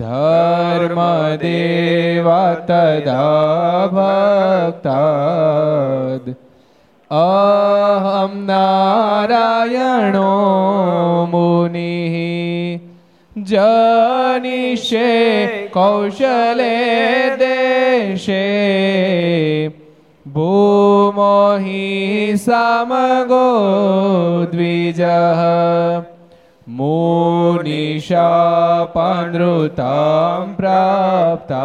धर्मदेव तदा भक्ताद् अहं नारायणो मुनिः जनिषे कौशले देशे भूमोहि समगो द्विजः मुनिशापनृतां प्राप्ता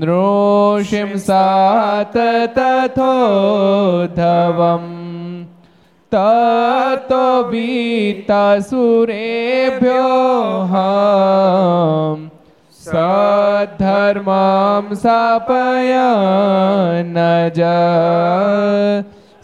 नृषिंसात् तथोद्धवम् ततो वीतसुरेभ्योऽहम् सद्धर्मं स्थापयन् ज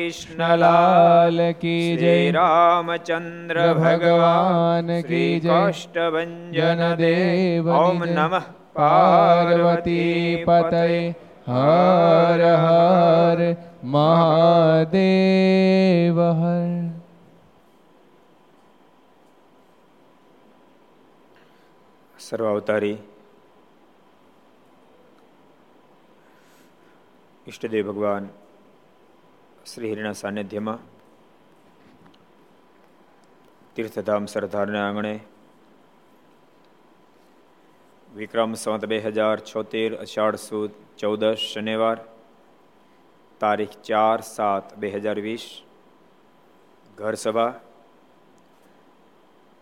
લાલ લાલ કી શ્રી જય રામચંદ્ર ભગવાન ભગવાન કી શ્રી જય કાષ્ટભંજન દેવ જનદેવની ઓમ हर નમઃ પાર્વતી પતય હર હર મહાદેવ હર સર્વાવતારી ઈષ્ટદેવ ભગવાન શ્રી હરિના સાનિધ્યમાં તીર્થધામ સરદારના આંગણે વિક્રમ સંવત બે હજાર છોતેર અષાઢ સુદ ચૌદશ શનિવાર તારીખ ચાર સાત બે હજાર વીસ ઘરસભા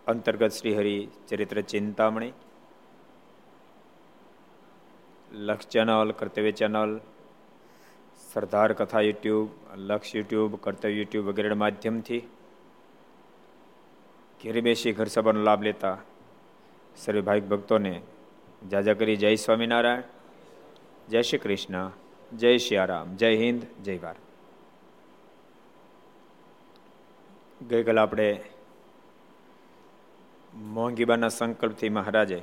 અંતર્ગત શ્રીહરિ ચરિત્ર ચિંતામણી, લક્ષ ચેનલ, કર્તવ્ય ચેનલ સરદાર કથા યુટ્યુબ, લક્ષ યુટ્યુબ, કર્તવ્ય યુટ્યુબ વગેરેના માધ્યમથી ઘેર બેસી ઘર સભાનો લાભ લેતા સર્વે ભાવિક ભક્તોને જાજા કરી જય સ્વામિનારાયણ, જય શ્રી કૃષ્ણ, જય સિયારામ જય હિન્દ, જય ભારત. ગઈકાલે આપણે મોંઘીબાના સંકલ્પથી મહારાજે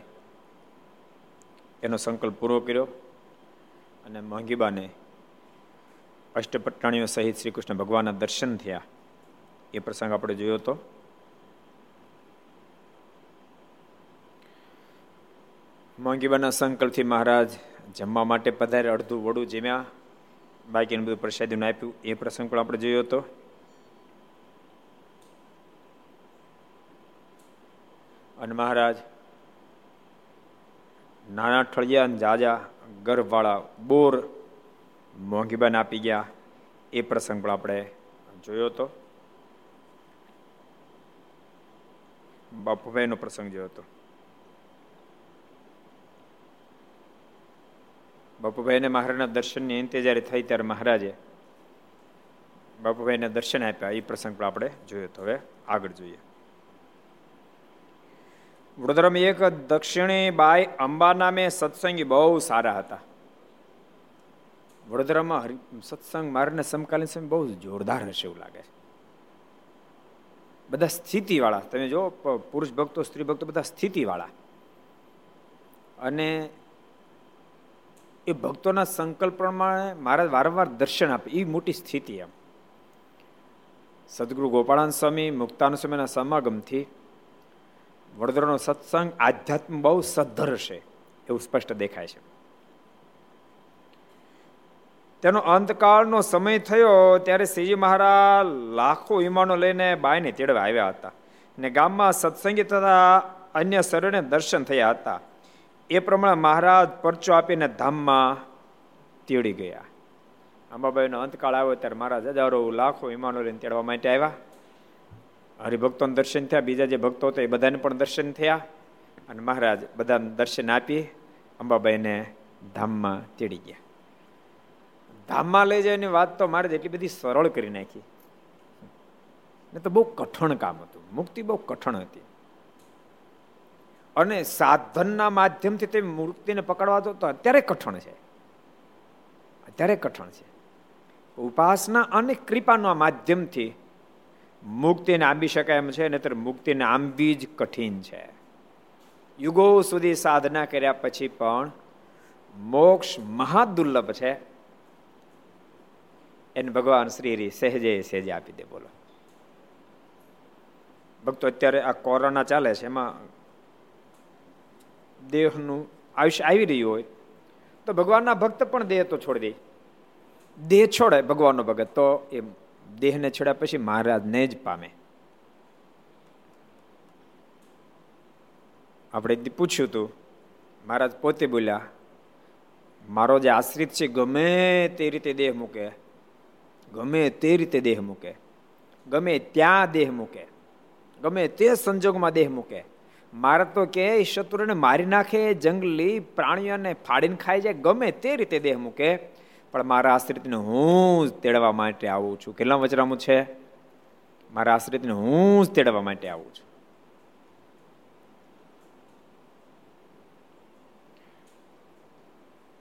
એનો સંકલ્પ પૂરો કર્યો અને મોંઘીબાને અષ્ટપટ્ટાણીઓ સહિત શ્રી કૃષ્ણ ભગવાનના દર્શન થયા. એ પ્રસંગ આપણે જોયો હતો મોંઘીબાના સંકલ્પથી મહારાજ જમવા માટે પધારે અડધું વડું જમ્યા. બાકીનું બધું પ્રસાદીનું આપ્યું. એ પ્રસંગ પણ આપણે જોયો હતો અને મહારાજ નાના ઠળિયા અને જાજા ગર્ભવાળા બોર મોંઘીબાને આપી ગયા. એ પ્રસંગ પણ આપણે જોયો હતો. બાપુભાઈનો પ્રસંગ જોયો હતો. બાપુભાઈને મહારાજના દર્શનની અંતે જ્યારે થઈ ત્યારે મહારાજે બાપુભાઈને દર્શન આપ્યા. એ પ્રસંગ પણ આપણે જોયો હતો. હવે આગળ જોઈએ. વડોદરામાં એક દક્ષિણી બાઈ અંબા નામે સત્સંગી બહુ સારા હતા. વડોદરામાં હરિ, સત્સંગ મારીને સમકાલીન સમય બહુ જોરદાર હશે એવું લાગે છે. બધા સ્થિતિવાળા, તમે જો પુરુષ ભક્તો, સ્ત્રી ભક્તો, બધા સ્થિતિવાળા. અને એ ભક્તોના સંકલ્પ પ્રમાણે મહારાજ વારંવાર દર્શન આપે એ મોટી સ્થિતિ એમ. સદગુરુ ગોપાળાન સ્વામી મુક્તાન સ્વામીના સમાગમથી વડોદરાનો સત્સંગ આધ્યાત્મ બહુ સદ્ધર છે એવું સ્પષ્ટ દેખાય છે. તેનો અંતકાળનો સમય થયો ત્યારે શ્રીજી મહારાજ લાખો વિમાનો લઈને બાયને તેડવા આવ્યા હતા ને ગામમાં સત્સંગી તથા અન્ય શરણે દર્શન થયા હતા. એ પ્રમાણે મહારાજ પરચો આપીને ધામમાં તેડી ગયા. અંબાબાઈનો અંતકાળ આવ્યો ત્યારે મહારાજ હજારો લાખો વિમાનો લઈને તેડવા માટે આવ્યા. હરિભક્તોને દર્શન થયા, બીજા જે ભક્તો હતા એ બધાને પણ દર્શન થયા અને મહારાજ બધાને દર્શન આપી અંબાબાઈને ધામમાં તેડી ગયા. ધામમાં લઈ જાય એની વાત તો મારે એટલી બધી સરળ કરી નાખી. ને તો બહુ કઠણ કામ હતું. મુક્તિ બહુ કઠણ હતી. અને સાધનના માધ્યમથી તે મૂર્તિને પકડવા તો અત્યારે કઠણ છે. અત્યારે કઠણ છે. ઉપાસના અને કૃપાના માધ્યમથી મુક્તિને આંબી શકાય એમ છે, નહીતર મુક્તિને આંબી જ કઠિન છે. યુગો સુધી સાધના કર્યા પછી પણ મોક્ષ મહાદુર્લભ છે. એને ભગવાન શ્રી સહેજે સહેજે આપી દે, બોલો. ભક્તો, અત્યારે આ કોરોના ચાલે છે, એમાં દેહનું આયુષ્ય આવી રહ્યું હોય, તો ભગવાનના ભક્ત પણ દેહ તો છોડી દે. દેહ છોડે ભગવાનનો ભગત, તો એ દેહને છોડ્યા પછી મહારાજને જ પામે. આપણે પૂછ્યું હતું મહારાજ પોતે બોલ્યા, મારો જે આશ્રિત છે, ગમે તે રીતે દેહ મૂકે ગમે તે રીતે દેહ મૂકે. ગમે ત્યાં દેહ મૂકે. ગમે તે સંજોગમાં દેહ મૂકે. મારે તો કે શત્રુને મારી નાખે, જંગલી પ્રાણીઓને ફાડીને ખાઈ જાય, ગમે તે રીતે દેહ મૂકે. પણ મારા આશ્રિતને હું જ તેડવા માટે આવું છું. કેટલા વચરામું છે? મારા આશ્રિતને હું જ તેડવા માટે આવું છું.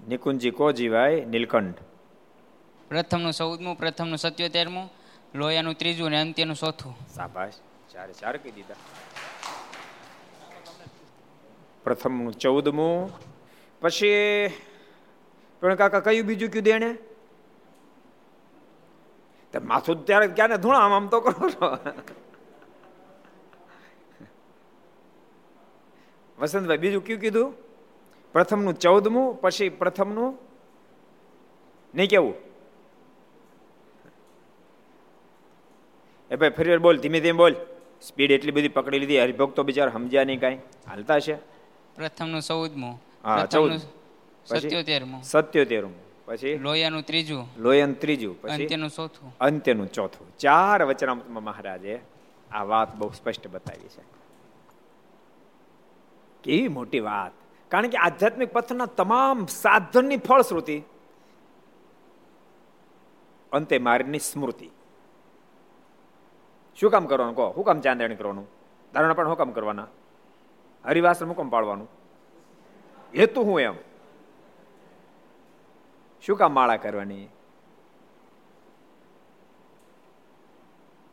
નિકુંજી કો જીવાય નીલકંઠ? પ્રથમનું ચૌદમું, પ્રથમનું સત્યોતેરમું, લોયાનું ત્રીજું અને અંત્યનું ચોથું. સાબાશ. ચારે ચાર કહી દીધા. પ્રથમનું ચૌદમું. પછી પણ કાકા કયું બીજું કીધું એને માથું ત્યારે ક્યાં ધૂણા આમ આમ તો કરો છો? વસંતભાઈ, બીજું કયું કીધું? પ્રથમનું ચૌદમું, પછી પ્રથમનું નહીં કેવું? એ ભાઈ ફરી બોલ ધીમે ધીમે બોલ. સ્પીડ એટલી બધી પકડી લીધી હરિભક્તો બિચારા સમજ્યા નહીં કાંઈ. હાલતા છે? પ્રથમનું ચૌદમું. હા ચૌદ. સત્યોતેરમું. સત્યોતેરમું. પછી? લોયાનું ત્રીજું. લોયાનું ત્રીજું. પછી? અંત્યનું ચોથું. અંત્યનું ચોથું. ચાર વચનામૃતમાં મહારાજે આ વાત બહુ સ્પષ્ટ બતાવી છે. કેવી મોટી વાત. કારણ કે આધ્યાત્મિક પથના તમામ સાધનની ફળશ્રુતિ અંતે મારીની સ્મૃતિ. શું કામ કરવાનું? કહો. શું કામ ચાંદણી કરવાનું? ધારણા પણ શું કામ કરવાના? હરિવાસન મુકમ પાડવાનું? હેતુ હું એમ? શું કામ માળા કરવાની?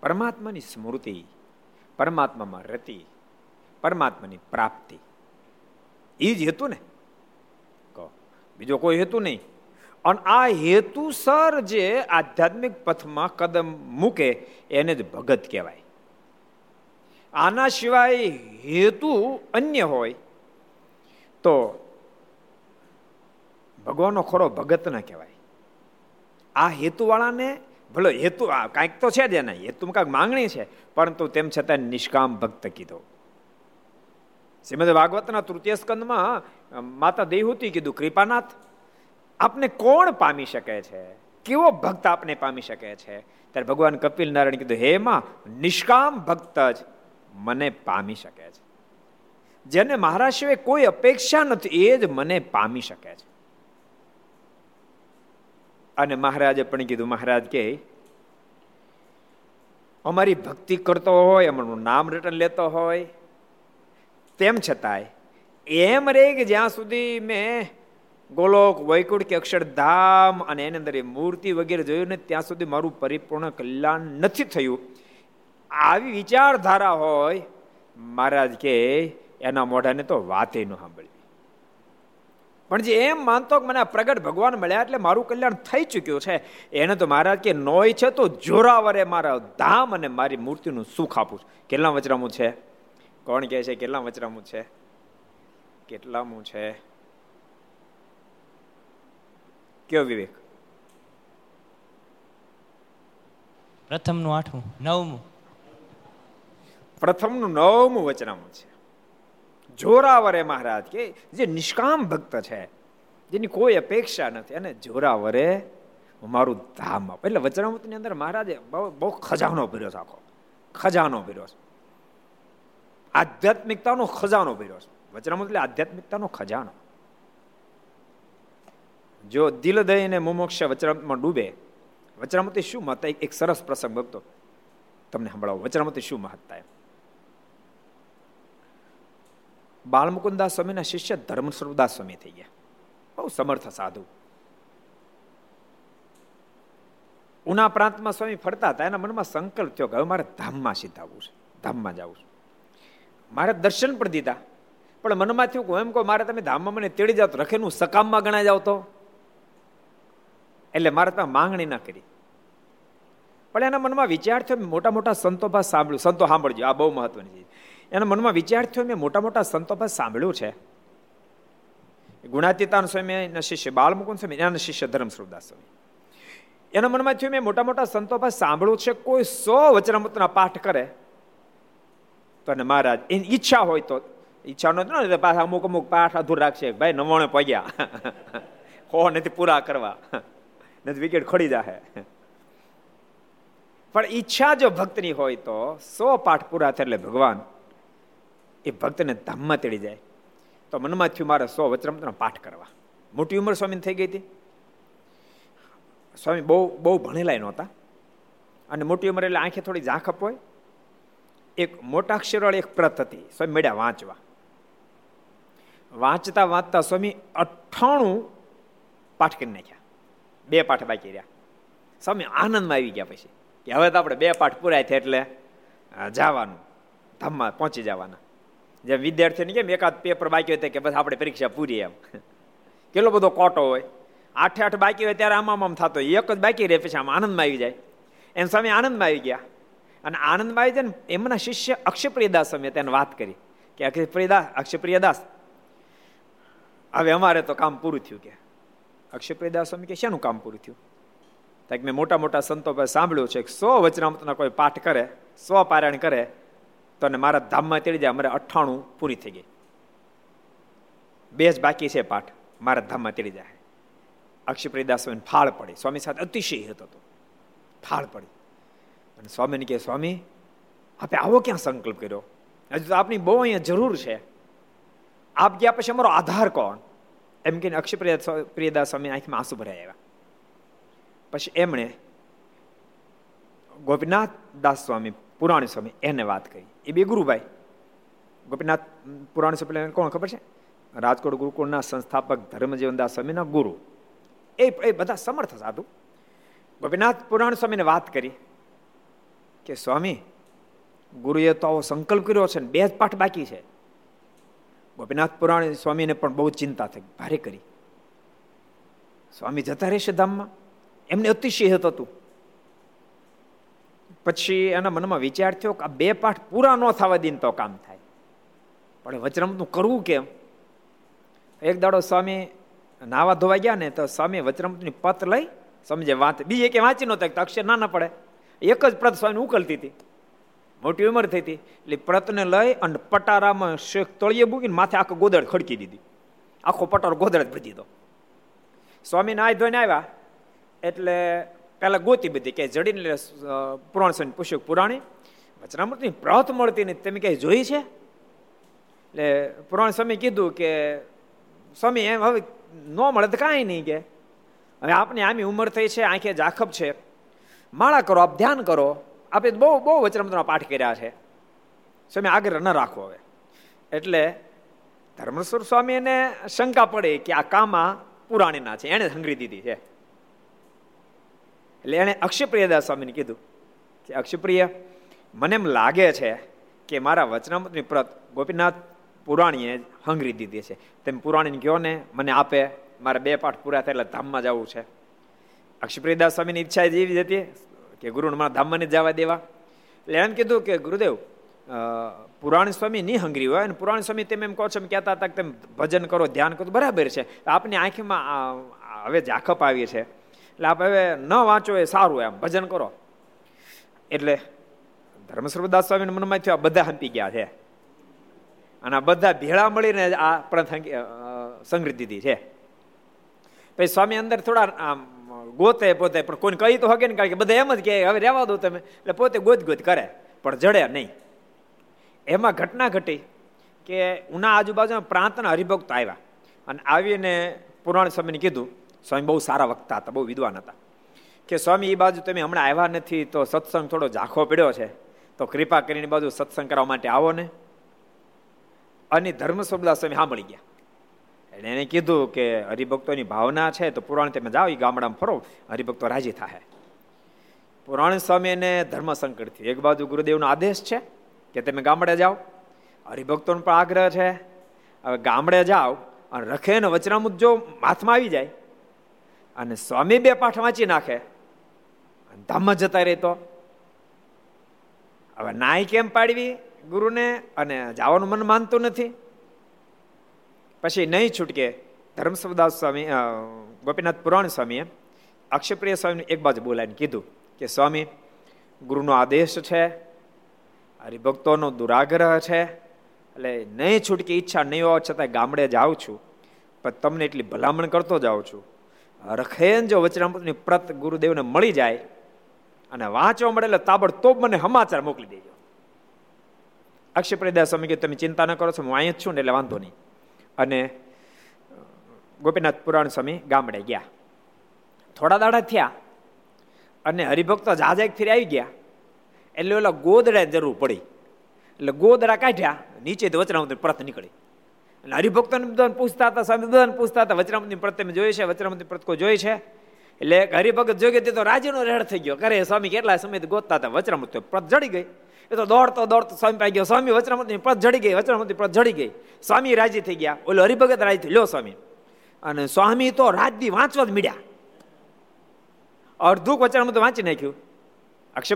પરમાત્માની સ્મૃતિ, પરમાત્મામાં રતિ, પરમાત્માની પ્રાપ્તિ. એ જ હેતુ ને કહો. બીજો કોઈ હેતુ નહીં. અને આ હેતુસર જે આધ્યાત્મિક પથમાં કદમ મૂકે એને જ ભગત કહેવાય. આના સિવાય હેતુ અન્ય હોય તો ભગવાનનો ખરો ભગત ના કહેવાય. આ હેતુવાળાને ભલે હેતુ કાંઈક તો છે જ એના, હેતુમાં કાંઈક માંગણી છે, પરંતુ તેમ છતાં નિષ્કામ ભક્ત કીધો. શ્રીમદ ભાગવતના તૃતીય સ્કંદમાં માતા દેહુતી કીધું, કૃપાનાથ આપને કોણ પામી શકે છે? કેવો ભક્ત આપને પામી શકે છે? ત્યારે ભગવાન કપિલ નારાયણ કીધું, હે માં, નિષ્કામ ભક્ત જ મને પામી શકે છે. જેને મહારાજ સિવાય કોઈ અપેક્ષા નથી, એ જ મને પામી શકે છે. અને મહારાજે પણ કીધું, મહારાજ કે, અમારી ભક્તિ કરતો હોય, અમારું નામ રટન લેતો હોય. તેમ છતાંય, એમ રે કે જ્યાં સુધી મેં ગોલોક, વૈકુંઠ કે અક્ષરધામ અને એની અંદર એ મૂર્તિ વગેરે જોયું ને ત્યાં સુધી મારું પરિપૂર્ણ કલ્યાણ નથી થયું. આવી વિચારધારા હોય, મહારાજ કે, એના મોઢાને તો વાતે ન સાંભળી પણ જે એમ માનતો કે મને પ્રગટ ભગવાન મળ્યા એટલે મારું કલ્યાણ થઈ ચૂક્યું છે, એને તો મહારાજ કે, નોય છે તો જોરાવરે મારા ધામ અને મારી મૂર્તિનું સુખ આપું છું. કેટલા વચરામું છે? કોણ કહે છે? કેટલા વચરામું છે? કેટલામું છે? કયો વિવેક? પ્રથમનું આઠમું નવમું. પ્રથમનું નવમું વચનામું છે. જોરાવરે મહારાજ કે જે નિષ્કામ ભક્ત છે જેની કોઈ અપેક્ષા નથી અને જોરાવરે મારું ધામ આપ. એટલે વચનામૃતની અંદર મહારાજે બહુ બહુ ખજાનો ભર્યો છે આખો. ખજાનો ભર્યો છે. આધ્યાત્મિકતાનો ખજાનો ભર્યો છે. વચનામૃત એટલે આધ્યાત્મિકતાનો ખજાનો. જો દિલ દઈને મુમોક્ષ વચનામૃતમાં ડૂબે વચનામૃતિ શું મહત્તા? એક સરસ પ્રસંગ ભક્તો, તમને સંભળાવો. વચનામૃતિ શું મહત્તા બાળમુકુદાસ સ્વામીના શિષ્ય ધર્મ સ્વરૂપદાસ સ્વામી થઈ ગયા. બહુ સમર્થ સાધુ. ઉના પ્રાંતમાં સ્વામી ફરતા હતા. એના મનમાં સંકલ્પ થયો કે હવે મારે ધામમાં સીધાવવું છે. ધામમાં જવું છે. મારે દર્શન પણ દીધા. પણ મનમાં થયું કે એમ કહો, મારે તમે ધામમાં મને તેડી તો રખેનું સકામમાં ગણાય જાવ તો? એટલે મારે ત્યાં માંગણી ના કરી. પણ એના મનમાં વિચાર થયો મોટા મોટા સંતો પાસે સાંભળ્યું. સંતો સાંભળજો, આ બહુ મહત્વની છે એના મનમાં વિચાર થયો મેં મોટા મોટા સંતો પાસે સાંભળ્યું છે. ગુણાતીતાન સ્વામી શિષ્ય બાલમુકુંદ સ્વામી, એના શિષ્ય ધર્મ સ્વરૂપદાસ સ્વામી. એના મનમાં થયું મેં મોટા મોટા સંતો પાસે સાંભળ્યું છે, કોઈ સો વચનામૃતના પાઠ કરે, તો અને મહારાજ, એની ઈચ્છા હોય તો, ઈચ્છા નથી ને, પાછા અમુક અમુક પાઠ અધૂર રાખશે, ભાઈ નવાણે પગ્યા. હો, નથી પૂરા કરવા. નથી વિકેટ ખોડી જાહે. પણ ઈચ્છા જો ભક્તની હોય તો સો પાઠ પૂરા થાય એટલે ભગવાન એ ભક્તને ધામમાં તેડી જાય. તો મનમાં થયું મારે સો વચરામૃતનો પાઠ કરવા. મોટી ઉંમર સ્વામીને થઈ ગઈ હતી. સ્વામી બહુ બહુ ભણેલા નહોતા. અને મોટી ઉંમર એટલે આંખે થોડી ઝાંખપ હોય. એક મોટા અક્ષરવાળી એક પ્રત હતી. સ્વામી મળ્યા વાંચવા. વાંચતા વાંચતા સ્વામી અઠ્ઠાણું પાઠ કરી નાખ્યા. બે પાઠ બાકી રહ્યા. સ્વામી, આનંદમાં આવી ગયા પછી. કે હવે તો આપણે બે પાઠ પૂરા થાય એટલે જવાનું. ધામમાં પહોંચી જવાના. જે વિદ્યાર્થીને કેમ એકાદ પેપર બાકી હોય કે બસ આપણે પરીક્ષા પૂરી એમ. કેટલો બધો કોટો હોય. આઠે આઠ બાકી હોય ત્યારે આમ આમ થતો એક જ બાકી રહે પછી આમ આનંદમાં આવી જાય. એમ સ્વામી આનંદમાં આવી ગયા. અને આનંદમાં આવી જાય ને એમના શિષ્ય અક્ષપ્રિયદાસ સ્વામી તેને વાત કરી. કે અક્ષપ્રિયદાસ અક્ષપ્રિયદાસ હવે અમારે તો કામ પૂરું થયું કે. અક્ષયપ્રિયદાસ સ્વામી કે શેનું કામ પૂરું થયું? કે મેં મોટા મોટા સંતો પાસે સાંભળ્યું છે કે સો વચનામૃતના કોઈ પાઠ કરે, સો પારાયણ કરે, તો અને મારા ધામમાં તેડી જાય અમારે અઠ્ઠાણું પૂરી થઈ ગઈ. બે જ બાકી છે પાઠ, મારા ધામમાં તેડી જાય અક્ષયપ્રિયદાસ સ્વામી ફાળ પડી. સ્વામી સાથે અતિશય હતો. ફાળ પડી. અને સ્વામીને કહે, સ્વામી, આપે આવો ક્યાં સંકલ્પ કર્યો? હજુ તો આપની બહુ અહીંયા જરૂર છે. આપ ગયા પછી અમારો આધાર કોણ? એમ કે અક્ષયપ્રિય પ્રિયદાસ સ્વામી આંખમાં આંસુ ભરાઈ આવ્યા. પછી એમણે ગોપીનાથ દાસ સ્વામી, પુરાણી સ્વામી, એને વાત કરી. એ બે ગુરુભાઈ. ગોપીનાથ પુરાણી સ્વામી કોણ ખબર છે? રાજકોટ ગુરુકુળના સંસ્થાપક ધર્મજીવનદાસ સ્વામીના ગુરુ. એ એ બધા સમર્થ સાધુ ગોપીનાથ પુરાણ સ્વામીને વાત કરી કે, સ્વામી, ગુરુએ તો આવો સંકલ્પ કર્યો છે ને, બે જ પાઠ બાકી છે. ગોપીનાથ પુરાણ સ્વામીને પણ બહુ ચિંતા થઈ, ભારે કરી. સ્વામી જતા રહેશે ધામમાં. એમને અતિશય હતું પછી એના મનમાં વિચાર થયો કે આ બે પાઠ પૂરા ન થવા દઈને તો કામ થાય. પણ વચરમતું કરવું કેમ? એક દાડો સ્વામી નાવા ધોવા ગયા ને તો સ્વામી વચરમતની પત લઈ, સમજે વાત, બીજે કે વાંચી નહોતા અક્ષર ના ના પડે. એક જ પ્રત સ્વામી ઉકલતી હતી. મોટી ઉંમર થઈ હતી. એટલે પ્રતને લઈ અને પટારામાં શેખ તળિયે મૂકીને માથે આખો ગોદળ ખડકી દીધી. આખો પટારો જ ભરી દીધો. સ્વામી નાય ધોઈને આવ્યા. એટલે પહેલાં ગોતી બધી કે જડીને પુરાણ સ્વામી પુષ્યક પુરાણી, વચનામૃતની પ્રત મળતી ને તમે ક્યાંય જોઈ છે? એટલે પુરાણ સ્વામી કીધું કે, સ્વામી, એમ હવે ન મળે તો કાંઈ નહીં કે. હવે આપની આમી ઉંમર થઈ છે, આંખે જાખબ છે. માળા કરો, આપ ધ્યાન કરો. આપણે બહુ બહુ વચનામૃતના પાઠ કર્યા છે. સ્વામી આગળ ન રાખો હવે. એટલે ધર્મેશ્વર સ્વામી એને શંકા પડે કે આ કામા પુરાણીના છે. એણે હંગરી દીધી છે. એટલે એણે અક્ષયપ્રિયદાસ સ્વામીને કીધું કે, અક્ષયપ્રિય, મને એમ લાગે છે કે મારા વચનામૃતની પ્રત ગોપીનાથ પુરાણીએ હંગરી દીધી છે. તેમ પુરાણીને કહો ને, મને આપે. મારે બે પાઠ પૂરા થાય ધામમાં જવું છે. અક્ષયપ્રિયદાસ સ્વામીની ઈચ્છા જેવી જ હતી. કે ગુરુને મારા ધામમાં જવા દેવા? એટલે એમ કીધું કે ગુરુદેવ પુરાણ સ્વામી નહીં હંગરી હોય અને પુરાણ સ્વામી તેમ એમ કહો છો, એમ કહેતા હતા કે તમે ભજન કરો, ધ્યાન કરો બરાબર છે. આપની આંખમાં હવે જાખપ આવી છે. એટલે આપ હવે ન વાંચો એ સારું એમ, ભજન કરો. એટલે ધર્મસ્વરૂપદાસ સ્વામીના મનમાં થયું આ બધા હંપી ગયા છે. અને આ બધા ભેળા મળીને આ પ્રથમ સંગ્રહ દીધી છે. પછી સ્વામી અંદર થોડા, આમ ગોતે પોતે, પણ કોઈને કહી તો હકે ને, કારણ કે બધા એમ જ કે હવે રહેવા દો તમે. એટલે પોતે ગોત ગોત કરે, પણ જડે નહીં. એમાં ઘટના ઘટી કે ઉના આજુબાજુના પ્રાંતના હરિભક્ત આવ્યા. અને આવીને પુરાણ સ્વામીને કીધું, સ્વામી બહુ સારા વક્તા હતા, બહુ વિદ્વાન હતા. કે, સ્વામી એ બાજુ તમે હમણાં આવ્યા નથી, તો સત્સંગ થોડો ઝાંખો પડ્યો છે. તો કૃપા કરીને બાજુ સત્સંગ કરવા માટે આવો ને. અને ધર્મ સ્વામી સાંભળી ગયા. એટલે એને કીધું કે હરિભક્તોની ભાવના છે તો પુરાણ તમે જાઓ એ ગામડામાં ફરો, હરિભક્તો રાજી થાય પુરાણ સ્વામી એને ધર્મ સંકટથી એક બાજુ ગુરુદેવનો આદેશ છે કે તમે ગામડે જાઓ. હરિભક્તોનો પણ આગ્રહ છે. હવે ગામડે જાઓ અને રખે ને વચનામુત જો હાથમાં આવી જાય અને સ્વામી બે પાઠ વાંચી નાખે ધામમાં જતા રહેતો. હવે નાય કેમ પાડવી ગુરુને? અને જવાનું મન માનતું નથી. પછી નહીં છૂટકે ધર્મસવદાસ સ્વામી ગોપીનાથ પુરાણ સ્વામીએ અક્ષપ્રિય સ્વામીને એક બાજુ બોલાવીને કીધું કે, સ્વામી, ગુરુનો આદેશ છે, હરિભક્તોનો દુરાગ્રહ છે, એટલે નહીં છૂટકે ઈચ્છા નહીં હોવા છતાં ગામડે જાઉં છું, પણ તમને એટલી ભલામણ કરતો જાઉં છું. રખેન જો વચનામૃતની પ્રત ગુરુદેવને મળી જાય અને વાંચવા મળે એટલે તાબડતોબ મને સમાચાર મોકલી દેજો. અક્ષયપ્રદાસ સ્વામી કે તમે ચિંતા ન કરો છો, હું અહીંયા જ છું ને એટલે વાંધો નહીં. અને ગોપીનાથ પુરાણ સ્વામી ગામડે ગયા. થોડા દાડા થયા અને હરિભક્તો જાજા ફેરી આવી ગયા. એટલે ઓલા ગોદડા જરૂર પડી. એટલે ગોદડા કાઢ્યા, નીચે વચરામતી પ્રત નીકળી. અને હરિભક્તોને બધાને પૂછતા હતા, સ્વામી, બધાને પૂછતા હતા વચરામતી પ્રત તમે જોઈ છે? વચરામતી પ્રત કોઈ જોઈ છે? એટલે હરિભગત જોઈ તે તો રાજીનો રેડ થઈ ગયો. કરે સ્વામી, કેટલા સમય ગોતતા હતા? વચરામૃત્યુ પ્રત જડી ગઈ. એ તો દોડતો દોડતો સ્વામી પાઈ ગયો. સ્વામી વચરામૃત્યુ પ્રત જડી ગઈ વચરામૃત્યુ પ્રત જડી ગઈ. સ્વામી રાજી થઈ ગયા. ઓલો હરિભગત રાજી થઈ લ્યો સ્વામી. અને સ્વામી તો રાજદી વાંચવા જ મીડ્યા. અડધું વચરામૃત્યુ વાંચી નાખ્યું. અક્ષય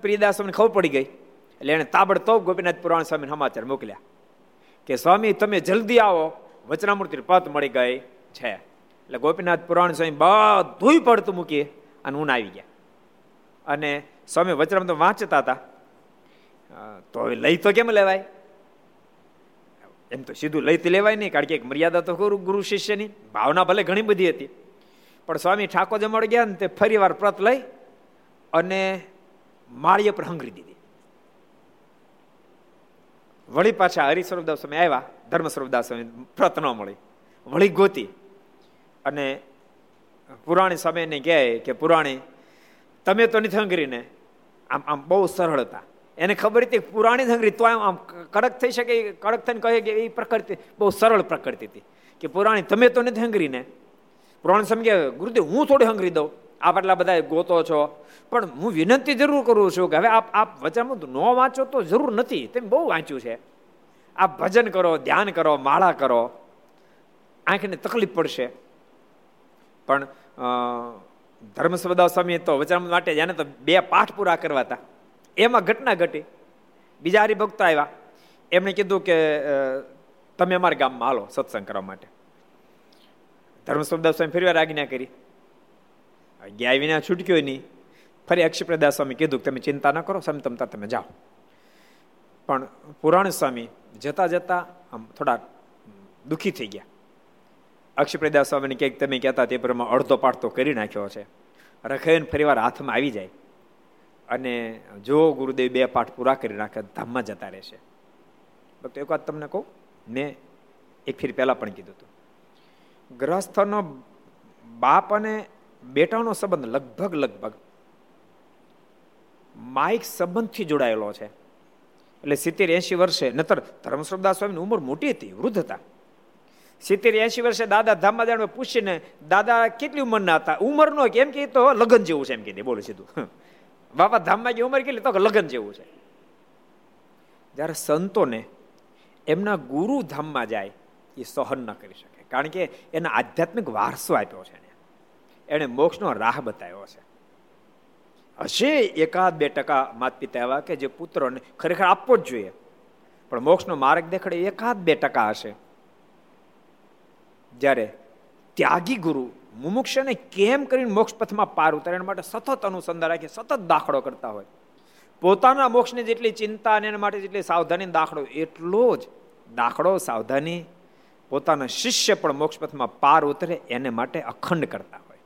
પ્રિયદાસ સ્વામીને ખબર પડી ગઈ. એટલે એને તાબડતોબ ગોપીનાથ પુરાણ સ્વામીને સમાચાર મોકલ્યા. કે સ્વામી, તમે જલ્દી આવો. વચનામૂર્તિ પદ મળી ગઈ છે. એટલે ગોપીનાથ પુરાણ સ્વામી બધું પડતું મૂકી અને ઊન આવી ગયા. અને સ્વામી વચરામ તો વાંચતા હતા. તો હવે લઈ તો કેમ લેવાય? એમ તો સીધું લઈ તો લેવાય નહીં, કારણ કે એક મર્યાદા તો ખરું ગુરુ શિષ્યની. ભાવના ભલે ઘણી બધી હતી. પણ સ્વામી ઠાકોર જમડ ગયા ને તે ફરી વાર પ્રત લઈ અને માળીએ પર હંગરી દીધી. વળી પાછા હરિસ્વરૂપદાસ સ્વામી આવ્યા ધર્મ સ્વરૂપદાસ સ્વામી પ્રત ન મળી. વળી ગોતી. અને પુરાણી સ્વામીને કહે કે પુરાણી, તમે તો નથી હંગરીને. આમ આમ બહુ સરળ હતા. એને ખબર હતી, પુરાણી હંગરી તો આમ કડક થઈ શકે, કડક થઈને કહે કે એ પ્રકૃતિ બહુ સરળ પ્રકૃતિ હતી. કે પુરાણી તમે તો નથી હંગરીને પુરાણી સમજે, ગુરુદેવ, હું થોડી હંગરી દઉં. આપ આટલા બધા ગોતો છો. પણ હું વિનંતી જરૂર કરું છું કે હવે આપ આપ વચનમાં ન વાંચો તો જરૂર નથી. તેમ બહુ વાંચ્યું છે. આપ ભજન કરો, ધ્યાન કરો, માળા કરો. આંખને તકલીફ પડશે. પણ ધર્મસ્વદા સ્વામી તો વચન માટે જાણે તો બે પાઠ પૂરા કરવા હતા. એમાં ઘટના ઘટી. બીજા હરિભક્તો આવ્યા. એમણે કીધું કે તમે અમારા ગામમાં હાલો સત્સંગ કરવા માટે. ધર્મસ્વદા સ્વામી ફરી વાર આજ્ઞા કરી. ગયા વિના છૂટક્યો નહીં. ફરી અક્ષયપ્રદાસ સ્વામી કીધું કે, તમે ચિંતા ન કરો સમતમતા તમે જાઓ. પણ પુરાણ સ્વામી જતા જતા આમ થોડા દુઃખી થઈ ગયા. અક્ષયપ્રદાસ સ્વામીને ક્યાંક તમે કહેતા તે પ્રમાણે અડધો પાડતો કરી નાખ્યો છે. રખાઈને ફરીવાર હાથમાં આવી જાય. અને જો ગુરુદેવ બે પાઠ પૂરા કરી નાખે ધામમાં જતા રહેશે. તો એક વાત તમને કહું? મેં એક ફીર પહેલાં પણ કીધું હતું. ગ્રહસ્થનો બાપ અને બેટાનો સંબંધ લગભગ લગભગ માઇક સંબંધથી જોડાયેલો છે. એટલે સિત્તેર એસી વર્ષે, નતર ધર્મશ્રદ્ધા સ્વામીની ઉંમર મોટી હતી, વૃદ્ધ હતા. સિત્તેર એસી વર્ષે દાદા ધામમાં જાણે પૂછીને, દાદા, કેટલી ઉંમરના હતા? ઉંમરનો કેમ કે તો લગ્ન જેવું છે, એમ કીધે બોલે સીધું. બાપા ધામમાં ગઈ ઉંમર કેટલી, તો લગ્ન જેવું છે. જ્યારે સંતોને એમના ગુરુ ધામમાં જાય, એ સહન ન કરી શકે. કારણ કે એના આધ્યાત્મિક વારસો આપ્યો છે એણે મોક્ષનો રાહ બતાવ્યો છે. હશે એકાદ બે ટકા માત પિતા એવા કે જે પુત્રોને ખરેખર આપવો જ જોઈએ. પણ મોક્ષનો માર્ગ દેખાડે એકાદ બે ટકા હશે. જ્યારે ત્યાગી ગુરુ મુમુક્ષને કેમ કરીને મોક્ષ પથમાં પાર ઉતારે એના માટે સતત અનુસંધાન રાખી, સતત દાખલો કરતા હોય? પોતાના મોક્ષની જેટલી ચિંતા અને એના માટે જેટલી સાવધાની દાખલો, એટલો જ દાખલો સાવધાની પોતાના શિષ્ય પણ મોક્ષ પથમાં પાર ઉતરે, એને માટે અખંડ કરતા હોય.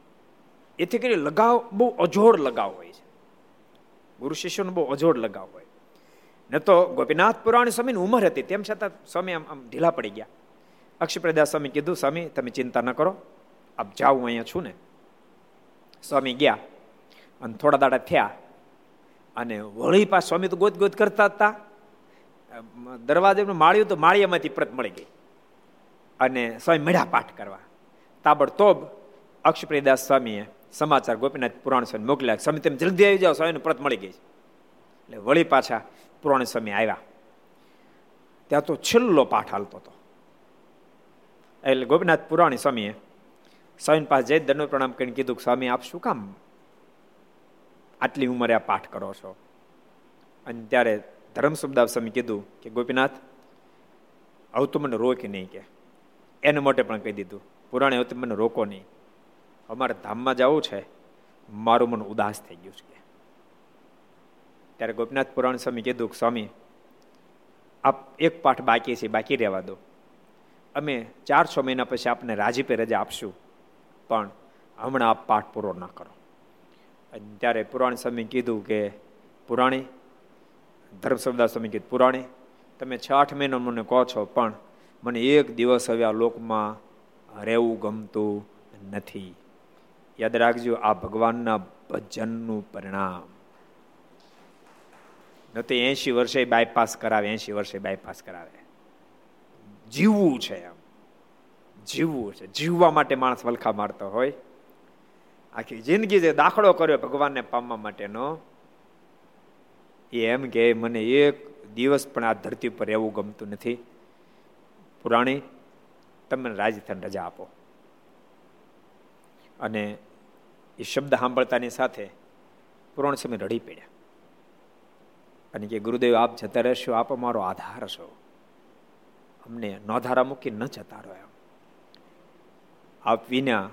એથી કરી લગાવ બહુ અજોડ લગાવ હોય છે. ગુરુ શિષ્યનો બહુ અજોડ લગાવ હોય. ન તો ગોપીનાથ પુરાણી સ્વામીની ઉંમર હતી, તેમ છતાં સ્વામી આમ આમ ઢીલા પડી ગયા. અક્ષપ્રદા સ્વામી કીધું, સ્વામી, તમે ચિંતા ન કરો. આપ જાઉં અહીંયા છું ને. સ્વામી ગયા અને થોડા દાડા થયા અને વળી પાસ સ્વામી તો ગોત ગોત કરતા હતા. દરવાજે માળ્યું તો માળિયામાંથી પ્રત મળી ગઈ. અને સ્વામી મેળા પાઠ કરવા. તાબડતોબ અક્ષપ્રિયદાસ સ્વામીએ સમાચાર ગોપીનાથ પુરાણ સ્વામી મોકલ્યા સ્વામી, તમે જલ્દી આવી જાઓ, સ્વામીને પ્રત મળી ગઈ એટલે વળી પાછા પુરાણ સ્વામી આવ્યા. ત્યાં તો છેલ્લો પાઠ હાલતો હતો. એટલે ગોપીનાથ પુરાણી સ્વામીએ સ્વામી પાસે જઈ દંડ પ્રણામ કરીને કીધું સ્વામી, આપ શું કામ આટલી ઉંમરે આ પાઠ કરો છો? અને ત્યારે ધર્મ સુખદાસ સ્વામી કીધું કે, ગોપીનાથ, હવે તો મને રોક નહીં કે. એને માટે પણ કહી દીધું, પુરાણે હવે મને રોકો નહીં. અમારે ધામમાં જવું છે. મારું મન ઉદાસ થઈ ગયું છે ત્યારે ગોપીનાથ પુરાણ સ્વામી કીધું સ્વામી, આપ એક પાઠ બાકી છે, બાકી રહેવા દો. અમે ચાર છ મહિના પછી આપને રાજીપે રજા આપશું. પણ હમણાં આપ પાઠ પૂરો ના કરો. અને ત્યારે પુરાણી સ્વામી કીધું કે, પુરાણી, ધર્મ સમદાસ સ્વામી કીધું, પુરાણી, તમે છ, આઠ મહિના મને કહો છો, પણ મને એક દિવસ હવે આ લોકમાં રહેવું ગમતું નથી. યાદ રાખજો, આ ભગવાનના ભજનનું પરિણામ. ન તો એસી વર્ષે બાયપાસ કરાવે એસી વર્ષે બાયપાસ કરાવે. જીવવું છે એમ. જીવવું છે. જીવવા માટે માણસ વલખા મારતો હોય. આખી જિંદગી જે દાખલો કર્યો ભગવાનને પામવા માટેનો, એ એમ કે મને એક દિવસ પણ આ ધરતી પર રહેવું ગમતું નથી. પુરાણી તમે રાજસ્થાન રજા આપો. અને એ શબ્દ સાંભળતાની સાથે પુરાણ સમય રડી પડ્યા. અને કે, ગુરુદેવ, આપ જતા રહેશો, આપ અમારો આધાર છો. અમને નોધારા મૂકી ન જતા રહો એમ આપ વિના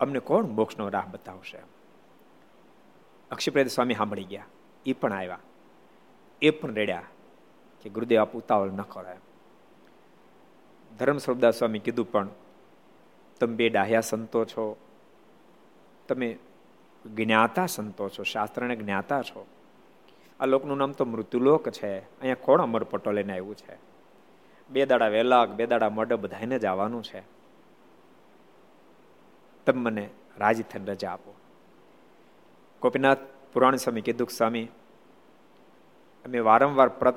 અમને કોણ મોક્ષનો રાહ બતાવશે? અક્ષિપ્રેદ સ્વામી સાંભળી ગયા. એ પણ આવ્યા. એ પણ રેડ્યા કે ગુરુદેવ આપ ઉતાવળ ન કરો એમ. ધર્મ સ્વરૂપદાસ સ્વામી કીધું પણ, તમે બે ડાહ્યા સંતો છો. તમે જ્ઞાતા સંતો છો. શાસ્ત્રને જ્ઞાતા છો. આ લોકનું નામ તો મૃત્યુલોક છે. અહીંયા કોણ અમર પટો લઈને આવ્યું છે? બે દાડા વહેલા બે દાડા મોઢે બધાને જ આવવાનું છે. તમે મને રાજી થઈને રજા આપો. ગોપીનાથ પુરાણ સ્વામી કીધું સ્વામી, અમે વારંવાર પ્રત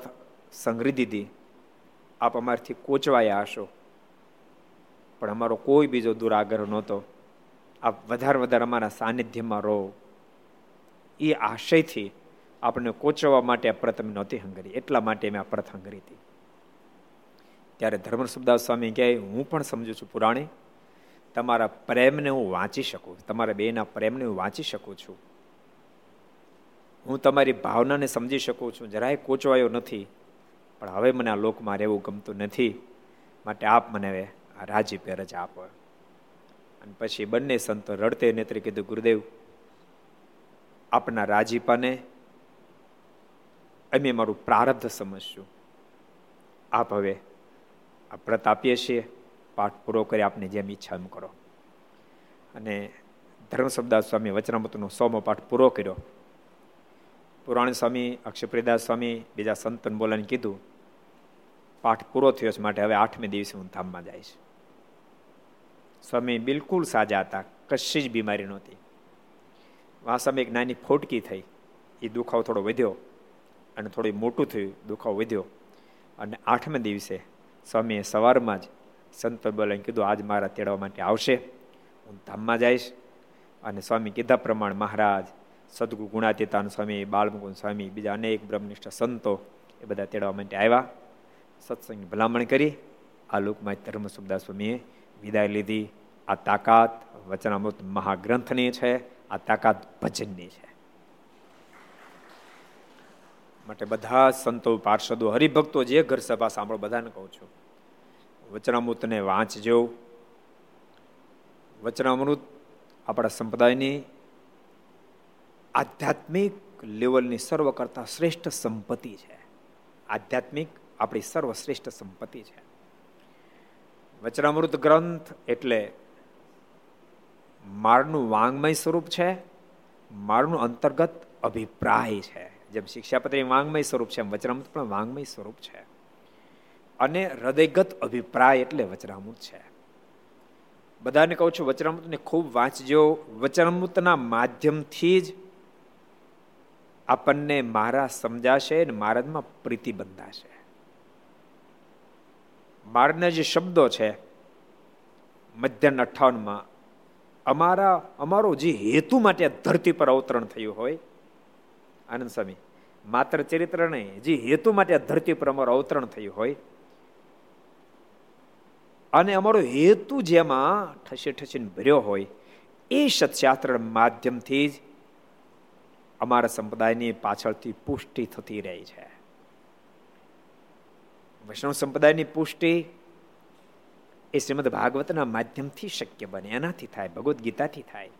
સંગ્રહી દીધી. આપ અમારથી કોચવાયા હશો. પણ અમારો કોઈ બીજો દુરાગ્રહ નહોતો. આપ વધારે વધારે અમારા સાનિધ્યમાં રહો. એ આશયથી આપણને કોચવવા માટે આ પ્રથમ નહોતી હંગરી. એટલા માટે મેં આ પ્રથ હંગરી હતી. ત્યારે ધર્મ સુબદાસ સ્વામી કહે, હું પણ સમજુ છું પુરાણી તમારા પ્રેમને હું વાંચી શકું, તમારા બેના પ્રેમને હું વાંચી શકું છું. હું તમારી ભાવનાને સમજી શકું છું, જરાય કોચવાયો નથી, પણ હવે મને આ લોકમાં રહેવું ગમતું નથી, માટે આપ મને હવે આ રાજી પેરજ આપો. અને પછી બંને સંતો રડતે નેત્રે કીધું, ગુરુદેવ, આપના રાજીપાને અમે મારું પ્રારબ્ધ સમજશું. આપ હવે આ પ્રત આપીએ છીએ પાઠ પૂરો કરી આપને જેમ ઈચ્છા એમ કરો. અને ધર્મશબ્દાસ સ્વામી વચનામૃતનો સોમો પાઠ પૂરો કર્યો. પુરાણ સ્વામી અક્ષપ્રિદાસ સ્વામી, બીજા સંતન બોલાને કીધું પાઠ પૂરો થયો છે માટે હવે આઠમે દિવસે હું ધામમાં જઈશ. સ્વામી બિલકુલ સાજા હતા, કશી જ બીમારી નહોતી. વાસામાં એક નાની ફોટકી થઈ એ દુખાવો થોડો વધ્યો અને થોડું મોટું થયું, દુખાવો વધ્યો. અને આઠમે દિવસે સ્વામીએ સવારમાં જ સંત બોલાવીને કીધું, આજ મારા તેડવા માટે આવશે. હું ધામમાં જઈશ. અને સ્વામી કીધા પ્રમાણે મહારાજ સદગુ ગુણાતીતાન સ્વામી બાળમુકુંદ સ્વામી, બીજા અનેક બ્રહ્મનિષ્ઠ સંતો એ બધા તેડવા માટે આવ્યા. સત્સંગની ભલામણ કરી. આ લોકમાં ધર્મ સુખદાસ સ્વામીએ વિદાય લીધી. આ તાકાત વચનામૃત મહાગ્રંથની છે. આ તાકાત ભજનની છે. માટે બધા સંતો, પાર્ષદો, હરિભક્તો, જે ઘર સભા સાંભળો, બધાને કહું છું વચનામૃતને વાંચજો. વચનામૃત આપણા સંપ્રદાયની આધ્યાત્મિક લેવલની સર્વ કરતા શ્રેષ્ઠ સંપત્તિ છે. આધ્યાત્મિક આપણી સર્વશ્રેષ્ઠ સંપત્તિ છે. વચનામૃત ગ્રંથ એટલે મારનું વાંગમય સ્વરૂપ છે, મારનું અંતર્ગત અભિપ્રાય છે. જેમ શિક્ષાપત્રી વાંગમય સ્વરૂપ છે, એમ વચનામૃત પણ વાંગમય સ્વરૂપ છે. અને હૃદયગત અભિપ્રાય એટલે વચનામૃત છે. બધાને કહું છું, વચનામૃતને ખૂબ વાંચજો. વચનામૃતના માધ્યમથી જ આપણને મારા સમજાશે અને મહારાજમાં પ્રીતિ બંધાશે. મારના જે શબ્દો છે, મધ્યાહન અઠાવનમાં અમારા, અમારો જે હેતુ માટે ધરતી પર અવતરણ થયું હોય, આનંદ સ્વામી, માત્ર ચરિત્ર નહીં, જે હેતુ માટે ધરતી પર અમારું અવતરણ થયું હોય અને અમારો હેતુ જેમાં ઠસે ઠસીને ભર્યો હોય, એ સત્શાસ્ત્ર માધ્યમથી જ અમારા સંપ્રદાયની પાછળથી પુષ્ટિ થતી રહી છે. વૈષ્ણવ સંપ્રદાયની પુષ્ટિ એ શ્રીમદ ભાગવતના માધ્યમથી શક્ય બને, એનાથી થાય, ભગવદ્ ગીતાથી થાય.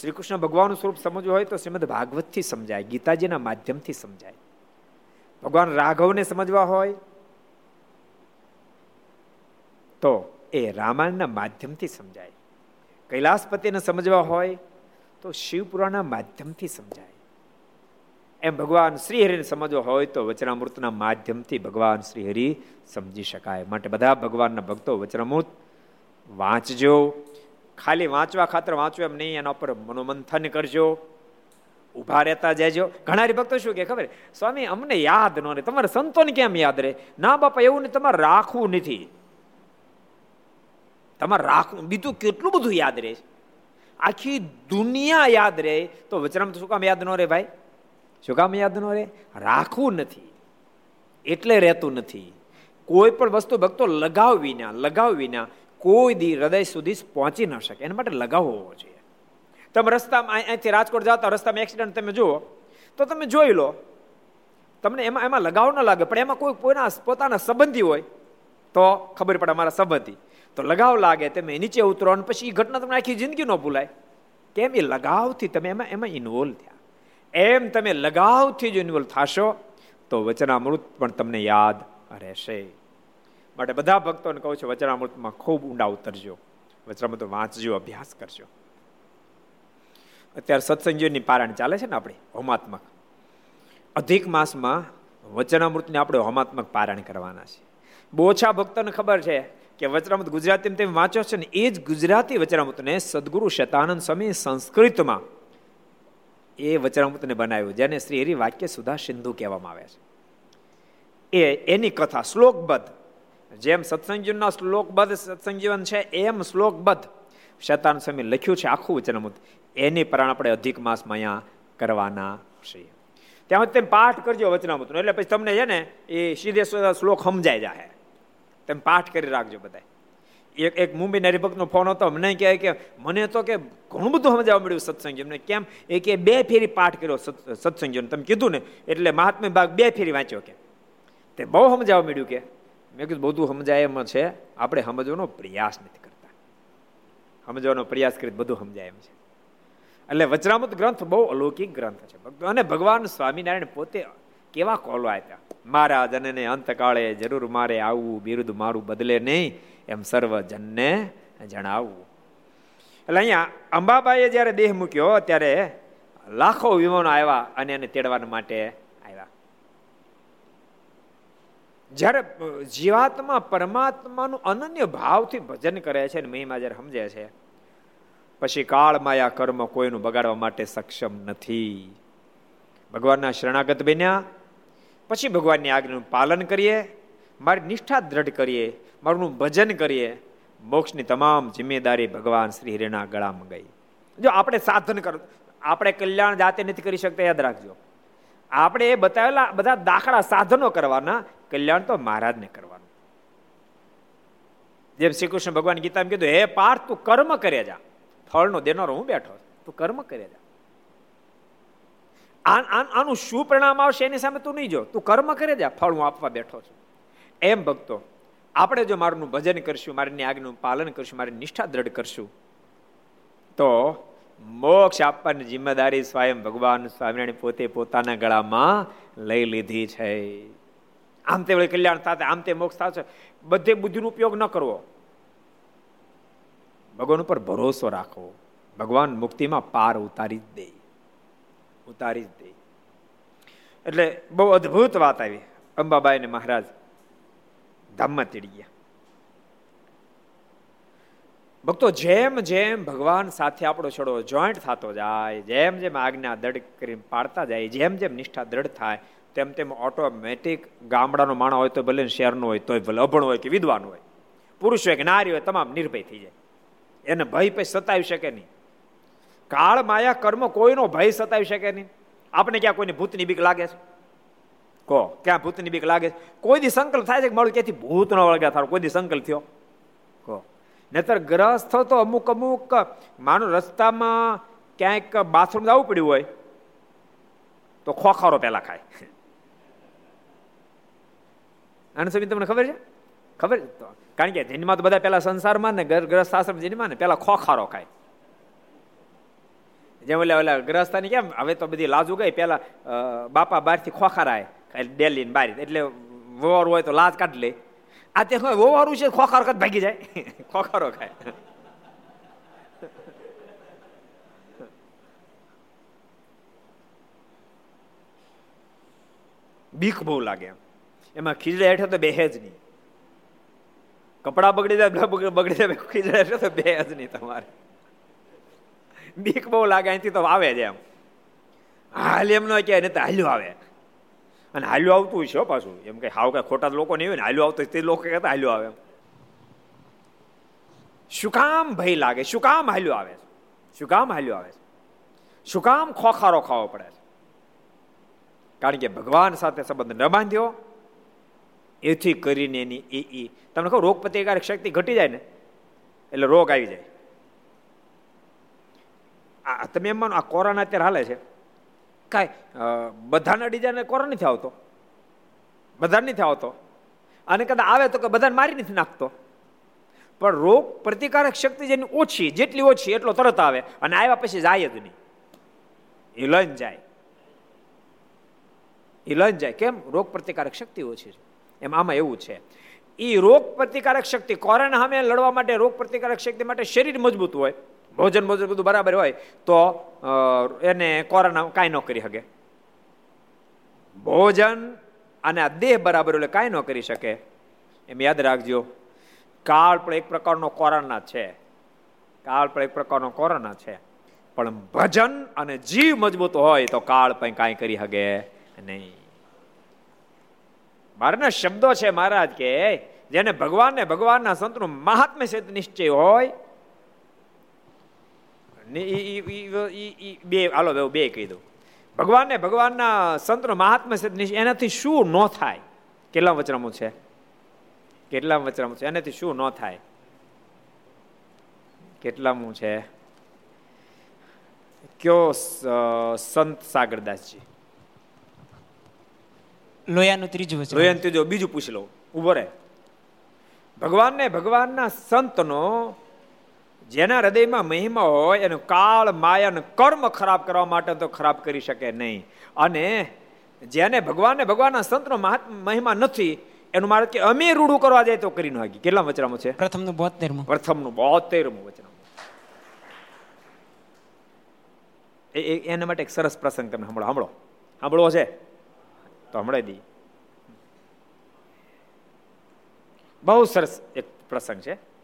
શ્રી કૃષ્ણ ભગવાનનું સ્વરૂપ સમજવું હોય તો શ્રીમદ ભાગવતથી સમજાય, ગીતાજીના માધ્યમથી સમજાય. ભગવાન રાઘવને સમજવા હોય તો એ રામાયણના માધ્યમથી સમજાય. કૈલાસપતિને સમજવા હોય તો શિવપુરાણના માધ્યમથી સમજાય. એમ ભગવાન શ્રીહરિને સમજવો હોય તો વચનામૃતના માધ્યમથી ભગવાન શ્રીહરિ સમજી શકાય. માટે બધા ભગવાનના ભક્તો વચનામૃત વાંચજો. ખાલી વાંચવા ખાતર વાંચો એમ નહીં, એના ઉપર મનોમંથન કરજો. ઊભા રહેતા જજો. ઘણા ભક્તો શું કે ખબર? સ્વામી, અમને યાદ ન રહે. તમારે સંતોને કેમ યાદ રહે? ના બાપા, એવું નહીં. તમારે રાખવું નથી. તમારે રાખવું. બીજું કેટલું બધું યાદ રહે આખી દુનિયા યાદ રહે. તો વચરામ શું કામ યાદ ન રહે ભાઈ? શું કામ યાદ ન રહે? રાખવું નથી. એટલે રહેતું નથી. કોઈ પણ વસ્તુ ભક્તો લગાવ વિના લગાવ વિના કોઈ દી હૃદય સુધી પહોંચી ન શકે. એના માટે લગાવ હોવો જોઈએ. તમે રસ્તામાં અહીંથી રાજકોટ જતા રસ્તામાં એક્સિડન્ટ તમે જુઓ. તો તમે જોઈ લો. તમને એમાં એમાં લગાવ ન લાગે, પણ એમાં કોઈ, કોઈના પોતાના સંબંધી હોય, તો ખબર પડે અમારા સંબંધી. તો લગાવ લાગે તમે નીચે ઉતરો અને પછી એ ઘટના તમને આખી જિંદગી ન ભૂલાય. કેમ? એ લગાવથી તમે એમાં એમાં ઇન્વોલ્વ થયા. એમ તમે લગાવથી જો ઇન્વોલ્વ થશો, તો વચનામૃત પણ તમને યાદ રહેશે. માટે બધા ભક્તોને કહું છું, વચનામૃતમાં ખૂબ ઊંડા ઉતરજો. વચનામૃત વાંચજો, અભ્યાસ કરજો. અત્યારે સત્સંગીઓની પારાયણ ચાલે છે ને આપણે, હોમાત્મક. અધિક માસમાં વચનામૃતને આપણે હોમાત્મક પારાયણ કરવાના છે બહુ ઓછા ભક્તોને ખબર છે કે વચરામૃત ગુજરાતી તેમ વાંચો છે ને, એ જ ગુજરાતી વચરામૃતને સદગુરુ શતાનંદ સ્વામી સંસ્કૃતમાં એ વચરામૃતને બનાવ્યું, જેને શ્રી હરિ વાક્ય સુધા સિંધુ કહેવામાં આવે છે. એ એની કથા શ્લોકબદ્ધ. જેમ સત્સંગજીવનના શ્લોકબદ્ધ સત્સંગજીવન છે, એમ શ્લોકબદ્ધ શતાનંદ સ્વામી લખ્યું છે આખું વચનામૃત એની પ્રાણ આપણે અધિક માસમાં અહીંયા કરવાના છીએ. ત્યાં તેમ પાઠ કરજો વચનામૃતનો એટલે પછી તમને છે ને, એ સીધે શ્લોક સમજાય જાય તમે પાઠ કરી રાખજો બધા એક એક મુંબઈના હરિભક્તનો ફોન હતો મને કહે કે, મને તો કે ઘણું બધું સમજાવવા મળ્યું સત્સંગી. એમને કેમ? એ કે, બે ફેરી પાઠ કર્યો સત્સંગીઓને. તમે કીધું ને, એટલે મહાત્મા ભાગ બે ફેરી વાંચ્યો કે. તે બહુ સમજાવવા મળ્યું કે. મેં કીધું, બધું સમજાય એમ છે, આપણે સમજવાનો પ્રયાસ નથી કરતા. સમજવાનો પ્રયાસ કરી બધું સમજાય એમ છે. એટલે વચરામૃત ગ્રંથ બહુ અલૌકિક ગ્રંથ છે. અને ભગવાન સ્વામિનારાયણ પોતે કેવા કોલો આપ્યા મારા જનને અંતકાળે જરૂર મારે આવવું, બિરુદ મારું બદલે નહીં, એમ સર્વજનને જણાવવું એટલે અહીંયા અંબાબાઈએ જ્યારે દેહ મૂક્યો, ત્યારે લાખો વિમાનો આવ્યા અને એને તેડવા માટે આવ્યા. જ્યારે જીવાત્મા પરમાત્માનું અનન્ય ભાવથી ભજન કરે છે અને મહિમા જ્યારે સમજે છે, પછી કાળ માયા કર્મ કોઈનું બગાડવા માટે સક્ષમ નથી. ભગવાનના શરણાગત બન્યા પછી ભગવાનની આજ્ઞાનું પાલન કરીએ, મારી નિષ્ઠા દ્રઢ કરીએ, મારું ભજન કરીએ, મોક્ષની તમામ જિમ્મેદારી ભગવાન શ્રી હરિના ગળામાં ગઈ. જો આપણે સાધન કરો, આપણે કલ્યાણ જાતે નથી કરી શકતા, યાદ રાખજો. આપણે એ બતાવેલા, બધા દાખલા સાધનો કરવાના, કલ્યાણ તો મહારાજને કરવાનું. જેમ શ્રી કૃષ્ણ ભગવાન ગીતામાં કીધું, હે પાર્થ તું કર્મ કરે જા. ફળનો દેનારો હું બેઠો તું કર્મ કરે જા. આનું શું પરિણામ આવશે એની સામે તું નહીં જો. તું કર્મ કરે જા, ફળ હું આપવા બેઠો છું. એમ ભક્તો, આપણે જો મારું ભજન કરશું મારી આજ્ઞનું પાલન કરશું, મારી નિષ્ઠા દ્રઢ કરશું, તો મોક્ષ આપવાની જિમ્મેદારી સ્વયં ભગવાન સ્વામિનારાયણ પોતે પોતાના ગળામાં લઈ લીધી છે. આમ તે કલ્યાણ થશે આમ તે મોક્ષ થશે બધે બુદ્ધિનો ઉપયોગ ન કરવો. ભગવાન ઉપર ભરોસો રાખવો. ભગવાન મુક્તિમાં પાર ઉતારી જ દે. ઉતારી જ દે. એટલે બહુ અદ્ભુત વાત આવી. અંબાબાઈ ને મહારાજ ધામમાં તેડી ગયા. ભક્તો, જેમ જેમ ભગવાન સાથે આપણો છોડો જોઈન્ટ થતો જાય, જેમ જેમ આજ્ઞા દઢ કરીને પાડતા જાય, જેમ જેમ નિષ્ઠા દ્રઢ થાય, તેમ તેમ ઓટોમેટિક ગામડાનો માણસ હોય તો ભલે શહેરનો હોય, તોય ભલે અભણ હોય કે વિદ્વાન હોય. પુરુષ હોય કે નારી હોય, તમામ નિર્ભય થઈ જાય. એને ભય પછી સતાવી શકે નહીં. કાળ માયા કર્મ કોઈનો ભય સતાવી શકે નહીં. આપણે ક્યાં કોઈને ભૂતની બીક લાગે છે? કહો ક્યાં ભૂતની બીક લાગે છે? કોઈ દી સંકલ્પ થાય છે કે મારું ક્યાંથી ભૂત ન વળગ્યા થાય કોઈ દી સંકલ્પ થયો? કહો નહીતર ગ્રસ્થ તો અમુક અમુક, માનો રસ્તામાં ક્યાંક બાથરૂમ જવું પડ્યું હોય, તો ખોખારો પહેલા ખાય. આનંદ સ્વામી, તમને ખબર છે? ખબર? કારણ કે જન્મમાં તો બધા પહેલા સંસારમાં ને ગ્રસ્ત આશ્રમ ને પહેલા ખોખારો ખાય. જેમ ઓલા ઓલા ગ્રહસ્થાની કેમ? હવે તો બધી લાજુ ગઈ પેલા બાપા બહારથી ખોખારાય. ડેલી ને બારી એટલે વોર હોય તો લાજ કાઢી લે. આ તે વોવારું છે, ખોખારો કદ ભાગી જાય. ખોખારો ખાય. બીક બહુ લાગે એમાં. ખીજડા હેઠળ તો બેહે જ નહીં. કપડા બગડી જાય બગડી જાય, ખીજડા હેઠળ તો બેહે જ નહીં તમારે. બીક બહુ લાગે, અહીંથી તો આવે છે એમ. હાલ એમ ન કહે, નહીં તો હાલ્યું આવે. અને હાલ્યું આવતું છે પાછું. એમ કે હાવ કઈ ખોટા લોકો નહીં હોય ને, હાલ્યું આવતું તે લોકો કહેતા હાલ્યું આવે શું કામ ભય લાગે? શું કામ હાલ્યું આવે? છે શું કામ હાલ્યું આવે? છે શું કામ ખોખારો ખાવો પડે? છે કારણ કે ભગવાન સાથે સંબંધ ન બાંધ્યો. એથી કરીને એની એ તમને કહો રોગ પ્રતિકારક શક્તિ ઘટી જાય ને, એટલે રોગ આવી જાય. તમે એમ માનો આ કોરોના અત્યારે હાલે છે? કાંઈ. બધાને ડિઝાઇન કોરોના નથી આવતો? બધા નથી આવતો? અને કદાચ આવે તો કે બધાને મારી નથી નાખતો? પણ રોગ પ્રતિકારક શક્તિ જેની ઓછી જેટલી ઓછી એટલો તરત આવે. અને આવ્યા પછી જાય જ નહીં. એ લઈને જાય. એ લઈને જાય. કેમ? રોગ પ્રતિકારક શક્તિ ઓછી છે. એમ આમાં એવું છે. એ રોગ પ્રતિકારક શક્તિ કોરોના સામે લડવા માટે રોગ પ્રતિકારક શક્તિ માટે શરીર મજબૂત હોય. ભોજન ભોજન બધું બરાબર હોય તો એને કોરોના કાંઈ ન કરી શકે. ભોજન અને આ દેહ બરાબર એટલે કાંઈ ન કરી શકે. એમ યાદ રાખજો, કાળ પણ એક પ્રકારનો કોરોના છે. કાળ પણ એક પ્રકારનો કોરોના છે. પણ ભજન અને જીવ મજબૂત હોય તો કાળ પણ કાંઈ કરી શકે નહીં. મારાના શબ્દો છે મહારાજ કે, જેને ભગવાનને ભગવાનના સંતનું મહાત્મ્ય નિશ્ચય હોય બે હાલો બે કહી દઉં. ભગવાનને ભગવાનના સંતનો મહાત્મા છે એનાથી શું ન થાય? કેટલા વચરામું છે? કેટલા વચરામું છે? એનાથી શું ન થાય? કેટલામું છે? કયો સંત સાગરદાસજી? લોયાનું ત્રીજું વચન. લોયાનું ત્રીજું બીજું પૂછી લો ઊભો રહે. ભગવાનને ભગવાનના સંતનો જેના હૃદયમાં મહિમા હોય એનું કાળ માયાનું કર્મ ખરાબ કરવા માટે તો ખરાબ કરી શકે નહીં. અને જેને ભગવાનને ભગવાનના સંતનો મહિમા નથી એનું મારે કે અમે રૂડું કરવા જાય તો કરી નાખી કેટલા વચરામું છે? પ્રથમનું બોતેરમું. પ્રથમનું બોતેરમું એ એના માટે એક સરસ પ્રસંગ તમે સાંભળો. સાંભળો. સાંભળવો છે? તો હમણાં દી બહુ સરસ એક પ્રસંગ છે.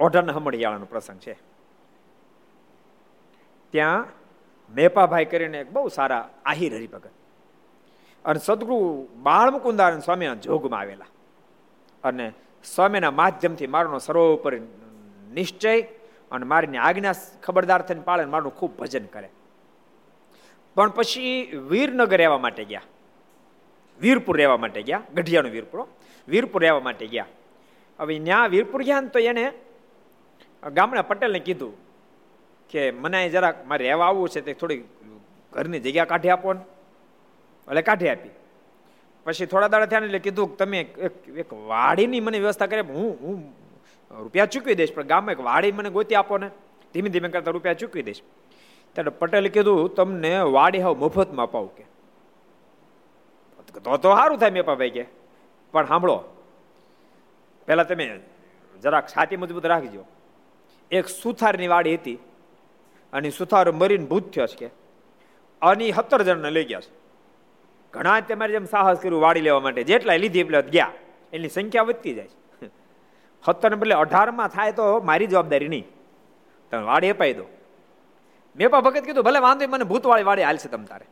ઓઢણ હમણિયાળાનો પ્રસંગ છે. ત્યાં મેપાભાઈ કરીને એક બહુ સારા આહિર હરિભગત. અને સદગુરુ બાળમુકુંદાનંદ સ્વામીના જોગમાં આવેલા. અને સ્વામીના માધ્યમથી મારનો સર્વોપર નિશ્ચય અને મારીની આજ્ઞા ખબરદાર થઈને પાળે મારું ખૂબ ભજન કરે. પણ પછી વીરનગર રહેવા માટે ગયા. વીરપુર રહેવા માટે ગયા. ગઢિયાનો વીરપુર વીરપુર રહેવા માટે ગયા. હવે ત્યાં વીરપુર ગયા ને તો એને ગામડા પટેલને કીધું કે મને જરાક મારે રહેવા આવવું છે તે થોડી ઘરની જગ્યા કાઢી આપો ને. એટલે કાઢી આપી. પછી થોડા દાડા થયા એટલે કીધું તમે એક વાડીની મને વ્યવસ્થા કરે હું હું રૂપિયા ચૂકવી દઈશ, પણ ગામમાં એક વાડી મને ગોતી આપો ને. ધીમે ધીમે કરતા રૂપિયા ચૂકવી દઈશ. ત્યારે પટેલે કીધું, તમને વાડી હાવ મફતમાં અપાવું કે. તો તો સારું થાય મેં ભાઈ કે. પણ સાંભળો, પહેલા તમે જરાક છાતી મજબૂત રાખજો. એક સુથારની વાડી હતી. અને સુથારો મરીને ભૂત થયો છે કે. અને સત્તર જણને લઈ ગયા છે. ઘણા તમારે જેમ સાહસ કર્યું વાડી લેવા માટે. જેટલા લીધી એટલે ગયા. એની સંખ્યા વધતી જાય છે. સત્તર બદલે અઢારમાં થાય તો મારી જવાબદારી નહીં. તમે વાડી અપાઈ દો. મેં પણ ભગત કીધું, ભલે વાંધો મને ભૂતવાળી વાડી હાલશે તમ તારે.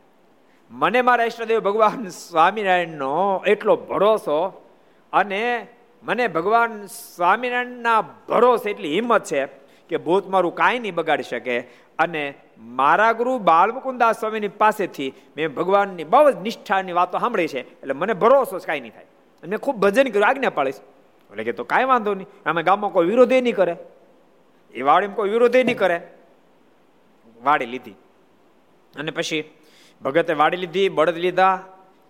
મને મારા ઈષ્ટદેવ ભગવાન સ્વામિનારાયણનો એટલો ભરોસો અને મને ભગવાન સ્વામિનારાયણના ભરોસે એટલી હિંમત છે કે ભૂત મારું કાંઈ નહીં બગાડી શકે. અને મારા ગુરુ બાલમુકુદાસ સ્વામીની પાસેથી મેં ભગવાનની બહુ જ નિષ્ઠાની વાતો સાંભળી છે. એટલે મને ભરોસો કાંઈ નહીં થાય. મેં ખૂબ ભજન કર્યું, આજ્ઞા પાડીશ એટલે કે તો કાંઈ વાંધો નહીં. અમે ગામમાં કોઈ વિરોધે નહીં કરે. એ વાડીમાં કોઈ વિરોધે નહીં કરે. વાડી લીધી. અને પછી ભગતે વાડી લીધી, બળદ લીધા,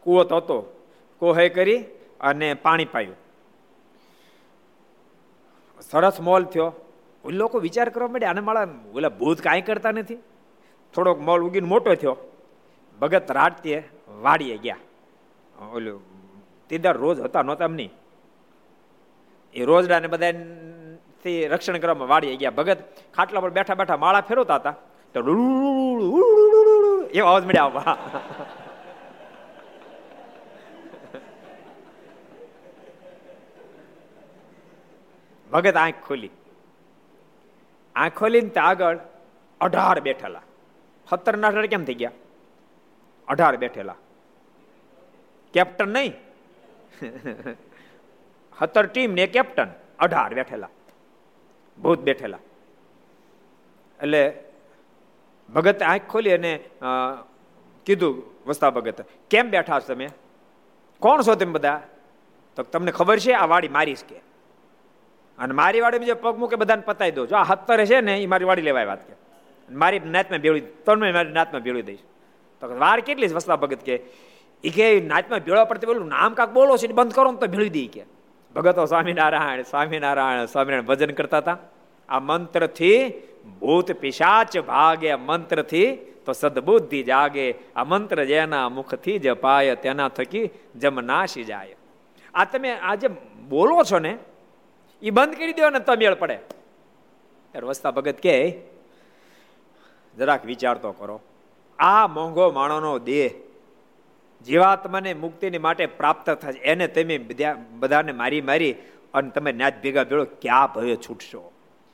કૂવો હતો. કોહે કરી અને પાણી પાયું. સરસ મોલ થયો. લોકો વિચાર કરવા માંડ્યા આને માળા ઓલા ભૂત કાંઈ કરતા નથી થોડોક મોલ ઉગીને મોટો થયો ભગત રાતીએ વાડીએ ગયા ઓલું તીદાર રોજ હતા નહોતા એમની એ રોજડાને બધા થી રક્ષણ કરવામાં વાડીએ ગયા ભગત ખાટલા પર બેઠા બેઠા માળા ફેરવતા હતા તો એવો અવાજ મળ્યા આવવા ભગત આંખ ખોલી આંખ ખોલીને ત્યાં આગળ અઢાર બેઠેલા. સત્તર ના અઢાર કેમ થઈ ગયા? અઢાર બેઠેલા. કેપ્ટન નહીં? સત્તર ટીમ ને કેપ્ટન, અઢાર બેઠેલા. ભૂત બેઠેલા. એટલે ભગત આંખ ખોલી અને કીધું વસ્તા ભગત, કેમ બેઠા છો તમે? કોણ છો તમે બધા? તો તમને ખબર છે, આ વાડી મારીશ કે. અને મારી વાડી જે પગ મૂકે બધાને પતાવી દો જો આ હત્તર છે ને એ મારી વાડી લેવાય વાત કે. મારી નાતમાં ભેળી ત્રણ મારી નાતમાં ભેળવી દઈશ. તો વાર કેટલી વસ્તા ભગત કે એ કે નાચમાં ભેળવા પડતી બોલું નામ કાંક બોલો છે બંધ કરો ને તો ભેળવી દઈ કે ભગતો સ્વામિનારાયણ સ્વામિનારાયણ સ્વામિનારાયણ ભજન કરતા હતા. આ મંત્રથી ભૂત પિશાચ ભાગે મંત્રથી તો સદબુદ્ધિ જાગે. આ મંત્ર જેના મુખથી જપાય, તેના થકી જમ નાશી જાય. આ તમે આજે બોલો છો ને એ બંધ કરી દો ને તો પડે. વસ્તા ભગત કે જરાક વિચાર તો કરો. આ મોંઘો માણોનો દેહ જીવાત્માને મુક્તિની માટે પ્રાપ્ત થશે એને તમે બધાને મારી મારી અને તમે ન્યાજ ભેગા ભેળો ક્યાં ભયો છૂટશો?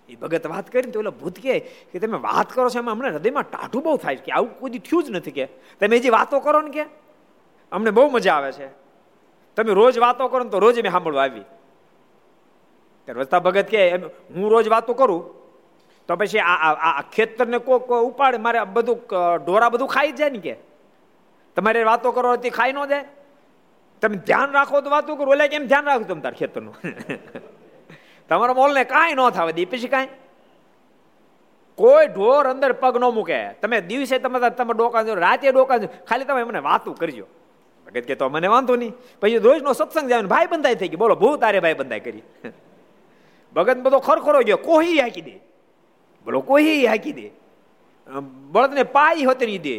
એ ભગત વાત કરીને તો ઓલો ભૂત કહે કે તમે વાત કરો છો એમાં અમને હૃદયમાં ટાઢું બહુ થાય કે આવું કોઈ થયું જ નથી કે. તમે જે વાતો કરો ને કે, અમને બહુ મજા આવે છે. તમે રોજ વાતો કરો ને તો રોજ મેં સાંભળવા આવી. ત્યારે વસ્તા ભગત કે હું રોજ વાતો કરું, તો પછી આ આ ખેતરને કોક ઉપાડે, મારે બધું ઢોરા બધું ખાઈ જાય ને કે? તમારે વાતો કરો તે ખાઈ ન જાય? તમે ધ્યાન રાખો તો વાતો કરો એટલે કેમ ધ્યાન રાખો તમે તાર ખેતરનું? તમારા મોલને કાંઈ ન થવા દે પછી કાંઈ? કોઈ ઢોર અંદર પગ ન મૂકે. તમે દિવસે તમે તમે ડોકા રાતે ડોકા ખાલી તમે મને વાતું કરજો. ભગત કે તો મને વાંધો નહીં. પછી રોજનો સત્સંગ જાય ભાઈ બંધાઈ થઈ ગઈ બોલો બહુ તારે ભાઈ બંધાઈ કરી. ભગત બધો ખરખરો ગયો, કોહી હાકી દે? બોલો, કોહી હાકી દે? બળદને પાઈ હતરી દે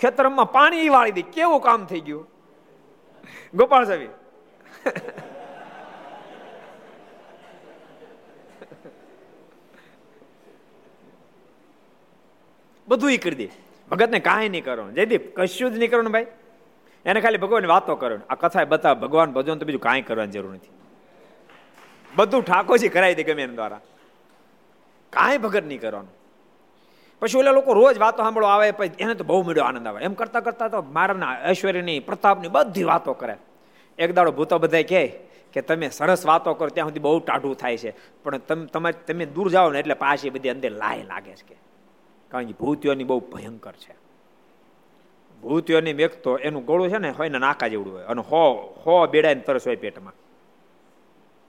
ખેતરમાં પાણી વાળી દે, કેવું કામ થઈ ગયું? ગોપાળ સાહેબ. બધું કરી દે. ભગતને કાંઈ નહીં કરવાનું. જયદીપ, કશું જ નહીં કરવાનું ભાઈ. એને ખાલી ભગવાન વાતો કરો આ કથા બતાવ ભગવાન ભજન તો બીજું કાંઈ કરવાની જરૂર નથી. બધું ઠાકોરજી કરાવી દે ગમે દ્વારા. કાંઈ ભગત નહીં કરવાનું. પછી ઓલા લોકો રોજ વાતો સાંભળો આવે, પછી એને તો બહુ મળ્યો આનંદ આવે. એમ કરતા કરતા તો મારાના ઐશ્વર્યની, પ્રતાપની બધી વાતો કરે. એક દાડો ભૂતો બધા કહે કે તમે સરસ વાતો કરો, ત્યાં સુધી બહુ ટાઢું થાય છે. પણ તમે તમે તમે દૂર જાઓ ને એટલે પાછી બધી અંદર લાય લાગે છે કે. કારણ કે ભૂતિઓની બહુ ભયંકર છે. ભૂતિઓની મેક તો એનું ગળું છે ને, હોય ને નાકા જેવડું હોય. અને હો હો બેડાઈને તરસ હોય પેટમાં.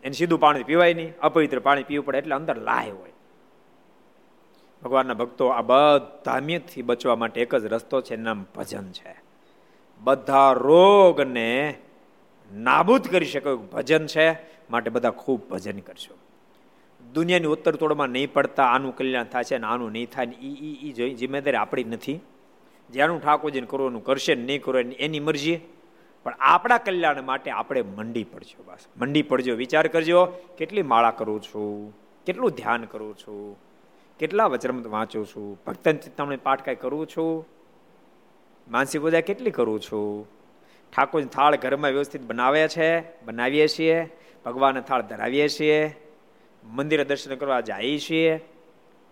એને સીધું પાણી પીવાય નહીં, અપવિત્ર પાણી પીવું પડે એટલે અંદર લાય હોય. ભગવાનના ભક્તો આ બધા મીથી બચવા માટે એક જ રસ્તો છે નામ ભજન છે. બધા રોગને નાબૂદ કરી શકો ભજન છે, માટે બધા ખૂબ ભજન કરશો દુનિયાની ઉત્તર તોડમાં નહીં પડતા, આનું કલ્યાણ થાય છે ને આનું નહીં થાય ને એ એ જિમ્મેદારી આપણી નથી. જેનું ઠાકોરજીને કરવાનું કરશે ને નહીં કરો એની મરજી. પણ આપણા કલ્યાણ માટે આપણે મંડી પડજો બસ. મંડી પડજો. વિચાર કરજો, કેટલી માળા કરું છું? કેટલું ધ્યાન કરું છું? કેટલા વચરમત વાંચું છું? ભક્તન ચિંતામણી પાઠ કાંઈ કરું છું? માનસિક પૂજા કેટલી કરું છું? ઠાકોર થાળ ઘરમાં વ્યવસ્થિત બનાવે છે? બનાવીએ છીએ. ભગવાનને થાળ ધરાવીએ છીએ. મંદિરે દર્શન કરવા જઈએ છીએ.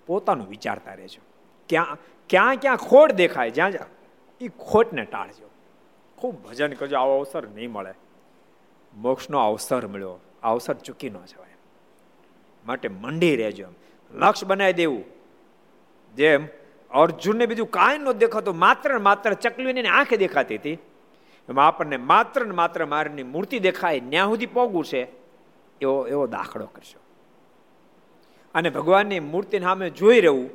પોતાનું વિચારતા રહેજો. ક્યાં ક્યાં ક્યાં ખોટ દેખાય, જ્યાં જ્યાં એ ખોટને ટાળજો. ખૂબ ભજન કરજો, આવો અવસર નહીં મળે. મોક્ષનો અવસર મળ્યો. અવસર ચૂકી ન જવાય. માટે મંડી રહેજો લક્ષ બનાવી દેવું. જેમ અર્જુનને બીજું કાંઈ ન દેખાતું, માત્ર ને માત્ર ચકલીની આંખે દેખાતી હતી. એમાં આપણને માત્ર ને માત્ર મારની મૂર્તિ દેખાય, ન્યા સુધી પોગવું છે. એવો એવો દાખલો કરશો અને ભગવાનની મૂર્તિને સામે જોઈ રહેવું,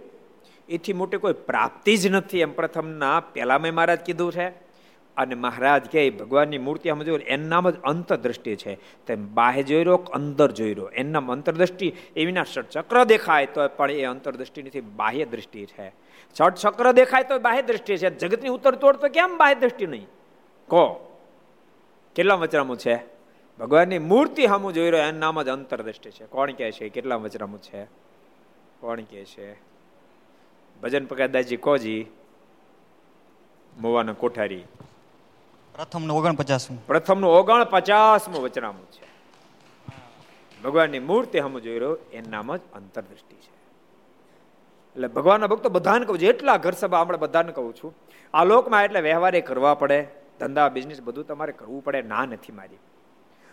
એથી મોટી કોઈ પ્રાપ્તિ જ નથી એમ પ્રથમના પહેલામાં મહારાજ કીધું છે. અને મહારાજ કહે, ભગવાનની મૂર્તિ આમ જોયું એમનામ જ અંતરદ્રષ્ટિ છે. તેમ બાહ્ય જોઈ રહ્યો, અંદર જોઈ રહ્યો. એનું નામ અંતરદ્રષ્ટિ એ વિના ચક્ર દેખાય તો પણ એ અંતરદ્રષ્ટિ નથી, બાહ્ય દ્રષ્ટિ છે. છઠ દેખાય તો બાહ્ય દ્રષ્ટિ છે. જગતની ઉત્તર તોડ તો કેમ બાહ્ય દ્રષ્ટિ નહીં? કહો. કેટલા વચરામું છે? ભગવાનની મૂર્તિ સામું જોઈ રહ્યો, એનું નામ જ અંતરદ્રષ્ટિ છે. કોણ કહે છે? કેટલા વચરામું છે? કોણ કહે છે? ભજન પગાદાજી કોજી? મોવાના કોઠારી. પ્રથમનું ઓગણપચાસમું. પ્રથમનું ઓગણપચાસમું વચનામું છે. ભગવાનની મૂર્તિ હમ જોઈ રહ્યો, એનું નામ જ અંતરદૃષ્ટિ છે. એટલે ભગવાનના ભક્તો બધાને કહું જેટલા ઘર સભા આપણે બધાને કહું છું, આ લોકમાં એટલે વ્યવહારે કરવા પડે, ધંધા બિઝનેસ બધું તમારે કરવું પડે, ના નથી મારી.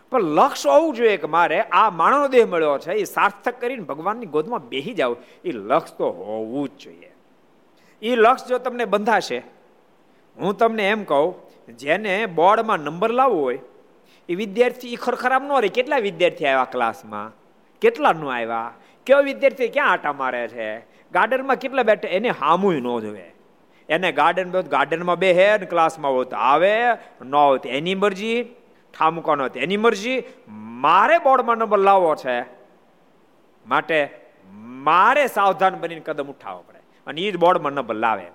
પણ લક્ષ્ય હોવું જોઈએ કે મારે આ માણસનો દેહ મળ્યો છે, એ સાર્થક કરીને ભગવાનની ગોદમાં બેહી જાવ, એ લક્ષ્ય તો હોવું જ જોઈએ. એ લક્ષ્ય જો તમને બંધાશે, હું તમને એમ કહું જેને બોર્ડમાં નંબર લાવવો હોય, એ વિદ્યાર્થી એ ખરખરામ ન રહે. કેટલા વિદ્યાર્થી આવ્યા ક્લાસમાં? કેટલા નો આવ્યા? કયો વિદ્યાર્થી ક્યાં આટા મારે છે? ગાર્ડનમાં કેટલા બેઠે? એને હામુય ન જોવે. એને ગાર્ડન ગાર્ડનમાં બે હે ક્લાસમાં હોત આવે, ન હોત એની મરજી ઠામકો ન હોત એની મરજી, મારે બોર્ડમાં નંબર લાવવો છે. માટે મારે સાવધાન બનીને કદમ ઉઠાવવો પડે. અને એ જ બોર્ડમાં નંબર લાવે.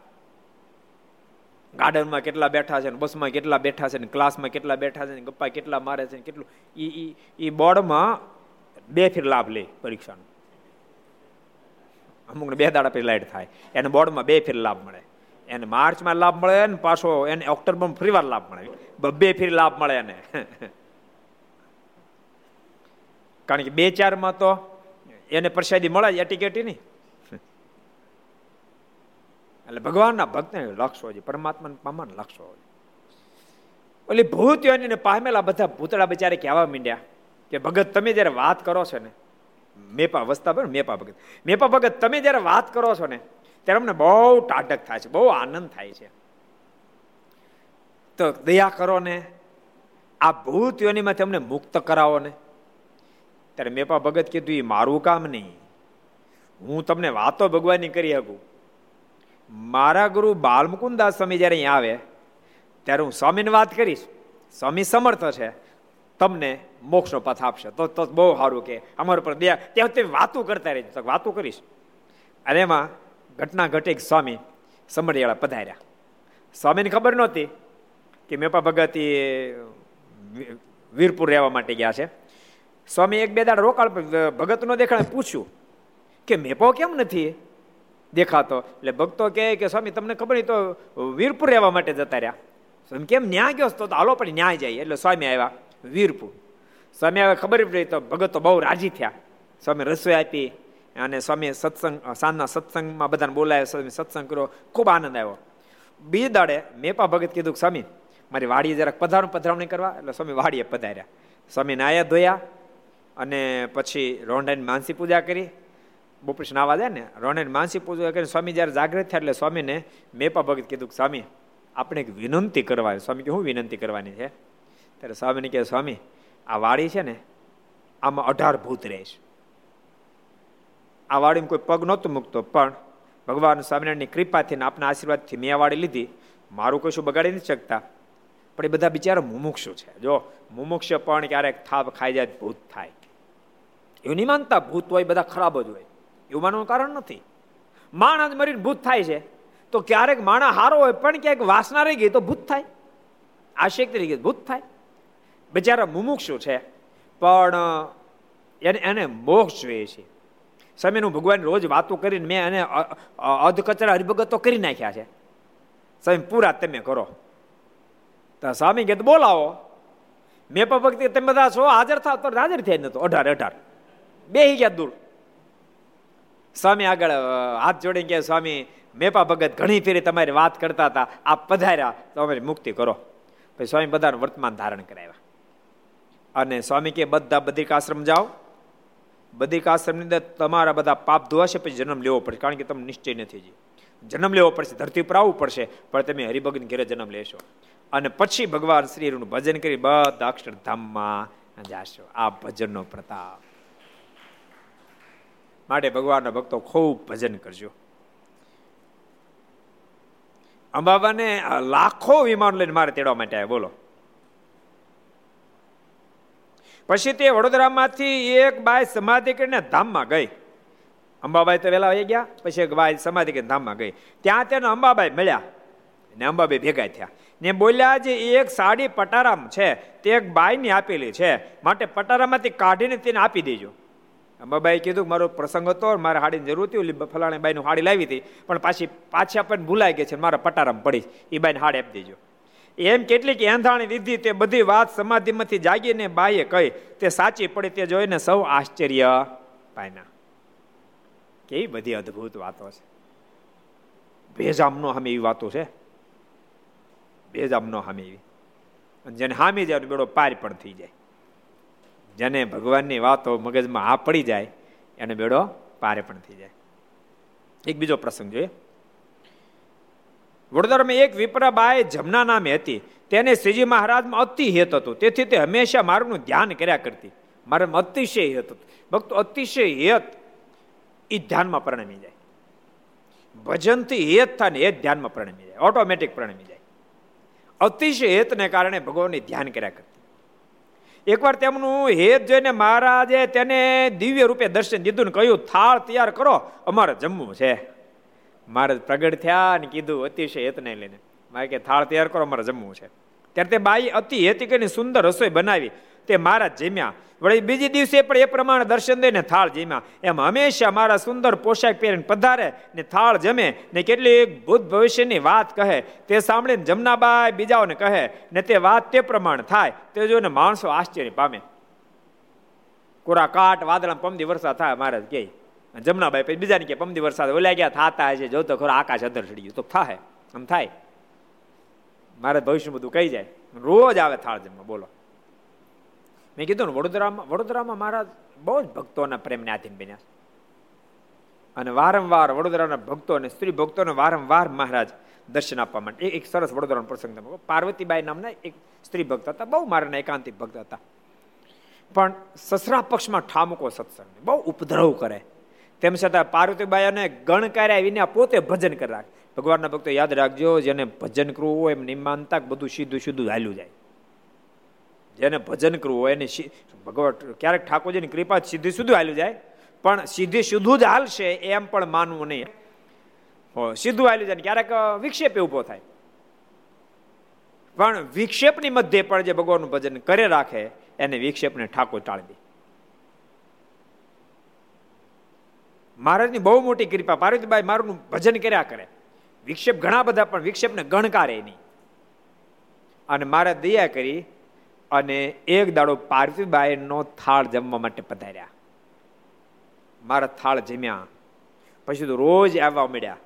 ગાર્ડનમાં કેટલા બેઠા છે બસમાં કેટલા બેઠા છે ને, ક્લાસમાં કેટલા બેઠા છે ને, ગપ્પા કેટલા મારે છે કેટલું. એ એ બોર્ડમાં બે ફેર લાભ લે પરીક્ષાનો. અમુકને બે દાડા પછી લાઇટ થાય. એને બોર્ડમાં બે ફેર લાભ મળે. એને માર્ચમાં લાભ મળે ને પાછો એને ઓક્ટોબરમાં ફરી વાર લાભ મળે. બે ફેર લાભ મળે એને. કારણ કે બે ચારમાં તો એને પ્રસાદી મળે એટીકેટી નહીં એટલે ભગવાનના ભક્તને લક્ષ હોય પરમાત્માને પામવાનું લક્ષ હોય ઓલી ભૂત યોનીને પામેલા બધા ભૂતળા બચારે કહેવા માંડ્યા કે, ભગત, તમે જ્યારે વાત કરો છો ને, મેપા વસ્તા પર મેપા ભગત મેપા ભગત, તમે જ્યારે વાત કરો છો ને, ત્યારે અમને બહુ ટાટક થાય છે, બહુ આનંદ થાય છે. તો દયા કરો ને, આ ભૂત યોનીમાંથી અમને મુક્ત કરાવો ને. ત્યારે મેપા ભગત કીધું એ મારું કામ નહીં. હું તમને વાતો ભગવાનની કરી શકું. મારા ગુરુ બાલમુકુદાસ સ્વામી જ્યારે અહીંયા આવે, ત્યારે હું સ્વામીને વાત કરીશ. સ્વામી સમર્થ છે. તમને મોક્ષનો પથ આપશે. તો તો બહુ સારું કે અમારા પર દયા ત્યાં તે વાતું કરતા રહેજો. તો વાતું કરીશ. અને એમાં ઘટના ઘટે સ્વામી સમરિયાળા પધાર્યા. સ્વામીને ખબર નહોતી કે મેપા ભગત વીરપુર રહેવા માટે ગયા છે. સ્વામી એક બે દાડ રોકાળ ભગત નો દેખાડે પૂછ્યું કે મેપો કેમ નથી? દેખાતો. એટલે ભક્તો કહે કે, સ્વામી, તમને ખબર નહીં તો વીરપુર રહેવા માટે જતા રહ્યા. સ્વામી, કેમ ન્યા ગયો તો હાલો પણ ન્યાય જાય. એટલે સ્વામી આવ્યા, વીરપુર. સ્વામી આવે ખબર પડી તો ભગત તો બહુ રાજી થયા. સ્વામી રસોઈ આપી અને સ્વામી સત્સંગ, સાંજના સત્સંગમાં બધાને બોલાયા. સ્વામી સત્સંગ કર્યો, ખૂબ આનંદ આવ્યો. બીજે દાડે મેપા ભગત કીધું સ્વામી, મારી વાડીએ જરાક પધારું પધરાવણી કરવા. એટલે સ્વામી વાડીએ પધાર્યા. સ્વામી નાયા ધોયા અને પછી રોંઢાની માનસી પૂજા કરી. બપોર નાવા જાય ને રોણે માનસી પૂજા કરીને સ્વામી જ્યારે જાગૃત થયા એટલે સ્વામીને મેપા ભગત કીધું સ્વામી, આપણે એક વિનંતી કરવાની. સ્વામી કે હું વિનંતી કરવાની છે? ત્યારે સ્વામીને કહે, સ્વામી, આ વાડી છે ને, આમાં અઢાર ભૂત રહે છે. આ વાડીમાં કોઈ પગ નહોતું મૂકતો, પણ ભગવાન સ્વામિનારાયણની કૃપાથી ને આપના આશીર્વાદથી મેં આ વાડી લીધી. મારું કશું બગાડી નથી શકતા. પણ એ બધા બિચારા મુમુક્ષુ છે. જો મુમુક્ષ પણ ક્યારેક થાપ ખાઈ જાય ભૂત થાય. એવું નહીં માનતા, ભૂત હોય બધા ખરાબ જ હોય. એવું માનવાનું કારણ નથી. માણસ મરીને ભૂત થાય છે. તો ક્યારેક માણસ હારો હોય, પણ ક્યાંક વાસના રહી ગઈ તો ભૂત થાય. આશેક તરીકે ભૂત થાય. બિચારા મુમુક્ષુ છે. પણ એને એને મોક્ષ જોઈએ છે. સ્વામીનું ભગવાન રોજ વાતો કરીને મેં એને અધકચરા હરિભગત તો કરી નાખ્યા છે. સ્વામી, પૂરા તમે કરો. તો સ્વામી કે બોલાવો. મેં પણ ભક્તિ, તમે બધા છો, હાજર થાવ, તો હાજર થયા નતો અઢાર અઢાર. બે ગયા દૂર. સ્વામી આગળ હાથ જોડીને ગયા સ્વામી, મેપા ભગત ઘણી ફેરી તમારી વાત કરતા હતા. આપ પધાર્યા. તો અમારી મુક્તિ કરો. પછી સ્વામી બધાનું વર્તમાન ધારણ કરાવ્યા. અને સ્વામી કે બધા બદ્રિકાશ્રમ જાઓ. બદ્રિકાશ્રમની અંદર તમારા બધા પાપ ધોવાશે, પછી જન્મ લેવો પડશે. કારણ કે તમને નિશ્ચય નથી જી જન્મ લેવો પડશે, ધરતી પર આવવું પડશે, પણ તમે હરિભગત ઘેરે જન્મ લેશો. અને પછી ભગવાન શ્રીનું ભજન કરી બધા અક્ષરધામમાં જાશો. આ ભજનનો પ્રતાપ. માટે ભગવાનના ભક્તો ખૂબ ભજન કરજો. અંબાબાને લાખો વિમાન લઈને મારે તેડવા માટે આવ્યા, બોલો. પછી તે વડોદરામાંથી એક બાય સમાધિ કરીને ધામમાં ગઈ. અંબાબાઈ તો વહેલા આવી ગયા, પછી એક બાય સમાધિ કરીને ધામમાં ગઈ. ત્યાં તેને અંબાબાઈ મળ્યા ને અંબાબાઈ ભેગા થયા ને બોલ્યા જે એક સાડી પટારામ છે, તે એક બાયની આપેલી છે, માટે પટારામાંથી કાઢીને તેને આપી દેજો. અંબાબાઈ કીધું મારો પ્રસંગ હતો મારે હાડીની જરૂર હતી. ફલાણી બાઈનું હાડી લાવી હતી. પણ પાછી પાછી આપણને ભૂલાઈ ગઈ છે મારા પટારામ પડી એ બાઈને હાડી આપી દેજો. એમ કેટલીક એંધાણી દીધી તે બધી વાત સમાધિમાંથી જાગીને બાઈએ કહી, તે સાચી પડી તે જોઈને સૌ આશ્ચર્ય પાયના કેવી બધી અદ્ભુત વાતો છે. ભેજામનો હામે એવી વાતો છે. ભેજામનો હામે એવી. જેને હામી જાય બેડો પાર પણ થઈ જાય. જેને ભગવાનની વાતો મગજમાં આ પડી જાય, એને બેડો પારે પણ થઈ જાય. એક બીજો પ્રસંગ જોઈએ. વડોદરામાં એક વિપ્રાબાઈ જમના નામે હતી. તેને શ્રીજી મહારાજમાં અતિ હેત હતું. તેથી તે હંમેશા મારું ધ્યાન કર્યા કરતી. મારામાં અતિશય હેત હતું. ભક્તો અતિશય હેત એ ધ્યાનમાં પરિણમી જાય. ભજનથી હેત થાય ને એ ધ્યાનમાં પરિણમી જાય. ઓટોમેટિક પરિણમી જાય. અતિશય હેતને કારણે ભગવાનની ધ્યાન કર્યા કરતી. એકવાર તેમનું હેત જોઈને મહારાજે તેને દિવ્ય રૂપે દર્શન દીધું ને કહ્યું, થાળ તૈયાર કરો, અમારે જમવું છે. મહારાજ પ્રગટ થયા અને કીધું, અતિશય હેતને લઈને. મારે કે, થાળ તૈયાર કરો, અમારે જમવું છે. ત્યારે તે બાઈ અતિ હેતી કરીને સુંદર રસોઈ બનાવી. તે મહારાજ જમ્યા. વળી બીજી દિવસે પણ એ પ્રમાણે દર્શન દઈને થાળ જમ્યા. એમ હંમેશા મારા સુંદર પોશાક પહેરીને પધારે ને થાળ જમે ને કેટલીક ભૂત ભવિષ્યની વાત કહે. તે સાંભળીને જમનાબાઈ બીજાઓને કહે ને તે વાત તે પ્રમાણે થાય. તે જોઈને માણસો આશ્ચર્ય પામે. કોરા કાટ વાદળા પમદી વરસાદ થાય મહારાજ કે. જમનાબાઈ પછી બીજાને કે પમદી વરસાદ ઓલા ગયા, થાતા છે જો તો ખરો આકાશ અધર ચડી ગયું. તો થાય, આમ થાય. મારે ભવિષ્ય બધું કહી જાય. રોજ આવે થાળ જમવા, બોલો. મેં કીધું ને, વડોદરામાં વડોદરામાં મારા બહુ જ ભક્તોના પ્રેમને આધીન બન્યા અને વારંવાર વડોદરાના ભક્તો અને સ્ત્રી ભક્તોને વારંવાર મહારાજ દર્શન આપવા માટે એક સરસ વડોદરાનો પ્રસંગ પાર્વતીબાઈ નામના એક સ્ત્રી ભક્ત હતા, બહુ મારાના એકાંતિક ભક્ત હતા. પણ સસરા પક્ષમાં ઠામકો સત્સંગ બહુ ઉપદ્રવ કરે. તેમ છતાં પાર્વતીબાઈ અને ગણકાર્યા વિના પોતે ભજન કરી ભગવાનના ભક્તો યાદ રાખજો, જેને ભજન કરવું હોય એમ નિમાનતા બધું સીધું સીધું હાલ્યું જાય. જેને ભજન કરવું હોય, એને ભગવાન ક્યારેક ઠાકોરજીની કૃપા સીધી સુધી હાલ્યું જાય, પણ સીધી સુધું જ હાલશે એમ પણ માનવું નહીં. સીધું હાલ્યું જાય ક્યારેક વિક્ષેપ ઊભો થાય. પણ વિક્ષેપની મધ્યે પણ જે ભગવાનનું ભજન કરે રાખે, એને વિક્ષેપને ઠાકોર ટાળી દે. મહારાજની બહુ મોટી કૃપા. પાર્વતીબાઈ મારું ભજન કર્યા કરે. વિક્ષેપ ઘણા બધા, પણ વિક્ષેપને ગણકારે નહીં. અને મારે દયા કરી અને એક દાડો પાર્થિવબાઈનો થાળ જમવા માટે પધાર્યા. મારા થાળ જમ્યા. પછી તો રોજ આવવા મળ્યા.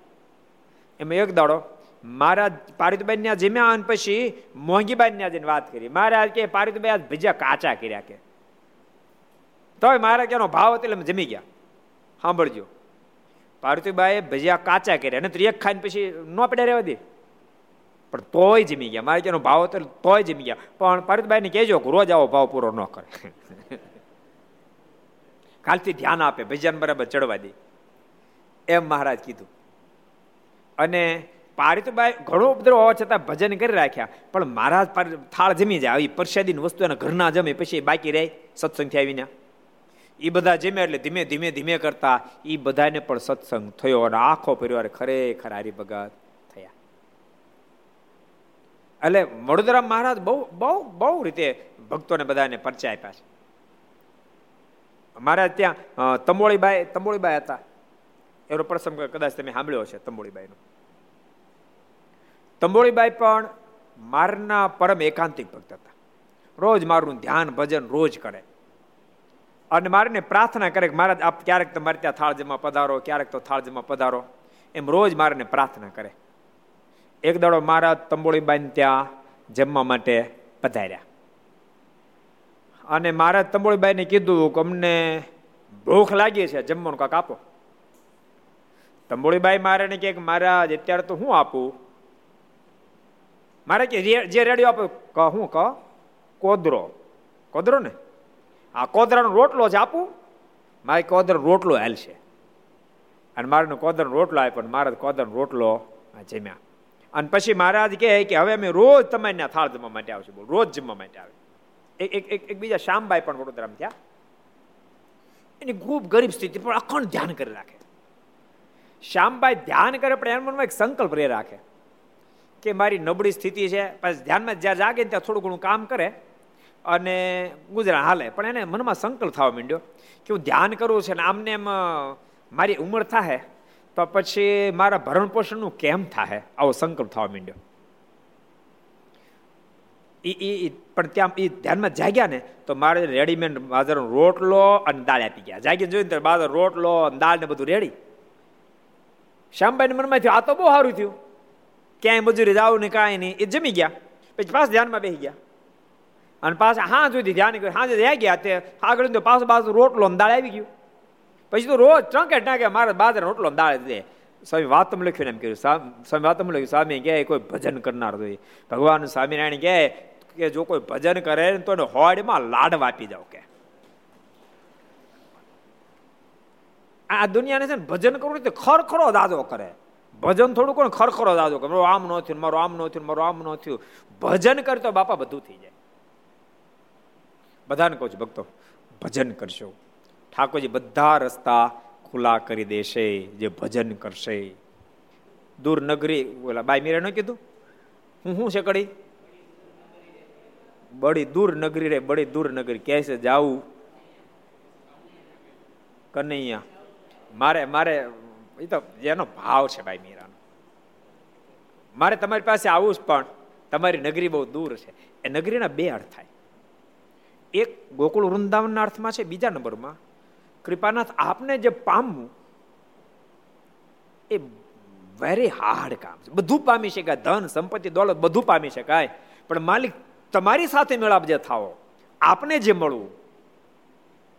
એમાં એક દાડો મારા પારિતભાઈ ત્યાં જમ્યા અને પછી મોંઘીબાઈ ત્યાં જઈને વાત કરી. મારા કે પારિતભાઈ આજ ભજીયા કાચા કર્યા કે. તોય મારા કેનો ભાવ હતો એટલે જમી ગયા. સાંભળજો. પાર્વતીબાઈએ ભજીયા કાચા કર્યા. ને તો એક ખાઈને પછી ન પડ્યા રહેવા દે. પણ તોય જમી ગયા. મારે કેનો ભાવ હતો તોય જમી ગયા. પણ પારિતભાઈને કહેજો રોજ આવો ભાવ પૂરો ન કરે. કાલથી ધ્યાન આપે, ભજન બરાબર ચડવા દે. એમ મહારાજ કીધું. અને પારિતભાઈ ઘણો ઉપદ્રવ હોવા છતાં ભજન કરી રાખ્યા. પણ મહારાજ થાળ જમી જાય. આવી પરસાદીની વસ્તુ એના ઘરના જમે, પછી બાકી રહે સત્સંગથી આવીને. એ બધા જમ્યા એટલે ધીમે ધીમે ધીમે કરતા એ બધાને પણ સત્સંગ થયો અને આખો પરિવાર ખરેખર હારી ભગત એટલે વડોદરા મહારાજ બહુ બહુ બહુ રીતે ભક્તોને બધાને પરિચય આપ્યા છે. મારા ત્યાં તંબોળીબાઈ તંબોળીબાઈ હતા. એનો પ્રસંગ કદાચ તમે સાંભળ્યો છે તંબોળીબાઈનો. તંબોળીબાઈ પણ મારના પરમ એકાંતિક ભક્ત હતા. રોજ મારું ધ્યાન, ભજન રોજ કરે. અને મારીને પ્રાર્થના કરે કે મહારાજ, આપ ક્યારેક તમારે ત્યાં થાળ જમા પધારો, ક્યારેક તો થાળ જમા પધારો. એમ રોજ મારને પ્રાર્થના કરે. એક દાડો મહારાજ તંબોળીબાઈને ત્યાં જમવા માટે પધાર્યા. અને મહારાજ તંબોળીબાઈને કીધું કે અમને ભૂખ લાગી છે, જમવાનું કાંક આપો. તંબોળીબાઈ મારે કે મહારાજ, અત્યારે તો હું આપું? મારે કે જે- રેડિયો આપો, ક, હું ક? કોદરો. કોદરો ને? આ કોદરાનો રોટલો જ આપું? મારે કોદરો રોટલો હાલશે. અને મારે કોદરનો રોટલો આપ્યો મારે કોદરનો રોટલો જમ્યા. અને પછી મહારાજ કહે કે હવે અમે રોજ તમારી થાળ જમવા માટે આવશું બોલ, રોજ જમવા માટે આવે. એક એક એક બીજા શ્યામબાઈ પણ વડોદરામાં થયા. એની ખૂબ ગરીબ સ્થિતિ પણ અખંડ ધ્યાન કરી રાખે. શ્યામભાઈ ધ્યાન કરે પણ એના મનમાં એક સંકલ્પ રે રાખે કે મારી નબળી સ્થિતિ છે. પછી ધ્યાનમાં જ્યાં જાગે ત્યાં થોડું ઘણું કામ કરે અને ગુજરાત હાલે. પણ એને મનમાં સંકલ્પ થવા માંડ્યો કે હું ધ્યાન કરું છે ને આમને એમ મારી ઉંમર થાય તો પછી મારા ભરણ પોષણનું કેમ થાય આવો સંકલ્પ થવા માંડ્યો. એ ઈ પણ ત્યાં એ ધ્યાનમાં જાગ્યા ને, તો મારે રેડીમેડ બાજારનો રોટલો અને દાળ આપી ગયા. જાગીને જોઈને તો બાજર રોટલો અને દાળ ને બધું રેડી શ્યામબાઈને મનમાં થયું, આ તો બહુ સારું થયું. ક્યાંય મજૂરી જાવ ને કાંઈ નહીં. એ જમી ગયા. પછી પાછ ધ્યાનમાં બેસી ગયા. અને પાછા હા સુધી ધ્યાન કર્યું. હાજે રહ્યા ગયા તે આગળ પાછું પાછો રોટલો ને દાળ આવી ગયું. પછી તો રોજ ટંકે ટાંકે મારે બાજર રોટલો દાળ દે. સ્વામી વાતમ લખ્યું એમ કહ્યું સ્વામ- વાતમ લખ્યું સ્વામી કહે કોઈ ભજન કરનાર જોઈએ ભગવાન સ્વામિનારાયણ કહે કે, જો કોઈ ભજન કરે ને તો એને હોડમાં લાડ વાપી જાવ કે. આ દુનિયાને છે ને ભજન કરવું તો ખરખરો દાદો કરે. ભજન થોડું કોણ ખરખરો દાદો કરે. આમ ન થયું મારું આમ ન થયું મારું આમ ન થયું. ભજન કરતો બાપા બધું થઈ જાય. બધાને કહું છું ભક્તો, ભજન કરશો. ઠાકોરજી બધા રસ્તા ખુલ્લા કરી દેશે, જે ભજન કરશે. દૂર નગરી, ઓલા બાઈ મીરા ન કીધું? હું શું છે કડી? બડી દૂર નગરી રે, બડી દૂર નગરી. કહે છે જાવું કનૈયા, મારે મારે એ તો જેનો ભાવ છે ભાઈ મીરાનો. મારે તમારી પાસે આવું જ પણ, તમારી નગરી બહુ દૂર છે. એ નગરીના બે અર્થ થાય. એક ગોકુળ વૃંદાવનના અર્થમાં છે, બીજા નંબરમાં કૃપાનાથ, આપને જે પામવું, એ વેરી હાર્ડ કામ છે. બધું પામી શકાય. ધન, સંપત્તિ, દોલત, બધું પામી શકાય. પણ માલિક, તમારી સાથે મેળાપ જે થાવો આપને જે મળવું,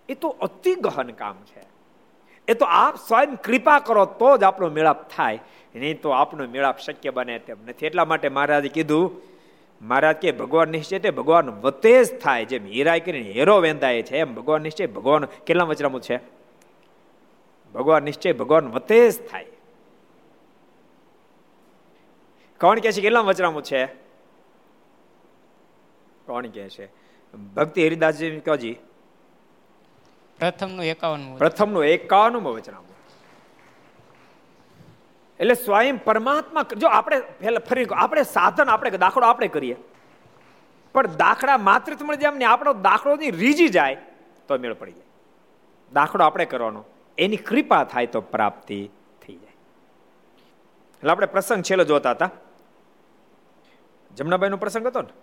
એ તો અતિ ગહન કામ છે. એ તો આપ સ્વયં કૃપા કરો, તો જ આપણો મેળાપ થાય. નહીં તો આપણો મેળાપ શક્ય બને તેમ નથી. એટલા માટે મહારાજે કીધું મહારાજ કે ભગવાન નિશ્ચય તે ભગવાન વતે જ થાય. જેમ હીરાય કરીને હેરો વેંધાય છે એમ ભગવાન નિશ્ચય ભગવાન કેટલા વચરામું છે? ભગવાન નિશ્ચય ભગવાન વતે જ થાય. કોણ કે છે કેટલા વચરામું છે? કોણ કે છે? ભક્તિ હરિદાસજી કહોજી પ્રથમનું એકાવનમું પ્રથમનું એકાવનમું વચનામું એટલે સ્વયં પરમાત્મા જો આપણે ફરી આપણે સાધન, આપણે દાખલો આપણે કરીએ. પણ દાખલા માત્ર જેમ ને આપણો દાખલો રીજી જાય, તો મેળ પડી જાય. દાખલો આપણે કરવાનો. એની કૃપા થાય તો પ્રાપ્તિ થઈ જાય. એટલે આપણે પ્રસંગ છેલ્લો જોતા હતા. જમનાબાઈનો પ્રસંગ હતો ને.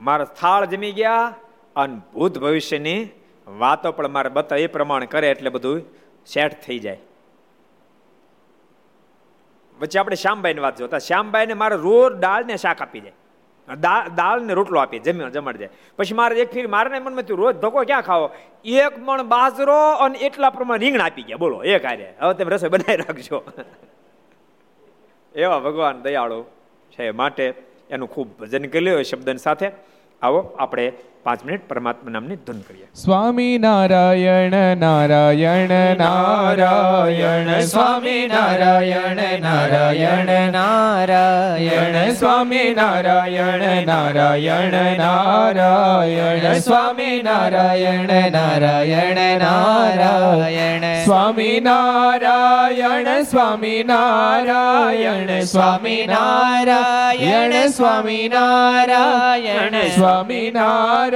મારા થાળ જમી ગયા અને ભૂત ભવિષ્યની વાતો પણ મારે બતા એ પ્રમાણે કરે એટલે બધું સેટ થઈ જાય. વચ્ચે આપણે શ્યામભાઈની વાત જોતા. શ્યામબાઈને મારે રોજ દાળ ને શાક આપી જાય દાળ ને રોટલો આપી જમી જમાડી જાય. પછી મારે એક ફીર મારે મનમાં થયું, રોજ ધક્કો ક્યાં ખાવો? એક મણ બાજરો અને એટલા પ્રમાણે રીંગણ આપી ગયા. બોલો એક આરે હવે તમે રસોઈ બનાવી રાખજો. એવા ભગવાન દયાળુ છે માટે એનું ખૂબ ભજન કર્યું એ શબ્દની સાથે. આવો, આપણે પાંચ મિનિટ પરમાત્મા નામની ધૂન કરીએ. સ્વામી નારાયણ નારાયણ નારાયણ, સ્વામી નારાયણ નારાયણ નારાયણ, સ્વામી નારાયણ નારાયણ નારાયણ, સ્વામી નારાયણ નારાયણ નારાયણ, સ્વામી નારાયણ સ્વામી નારાયણ સ્વામી નારાયણ સ્વામી નારાયણ સ્વામી નારાયણ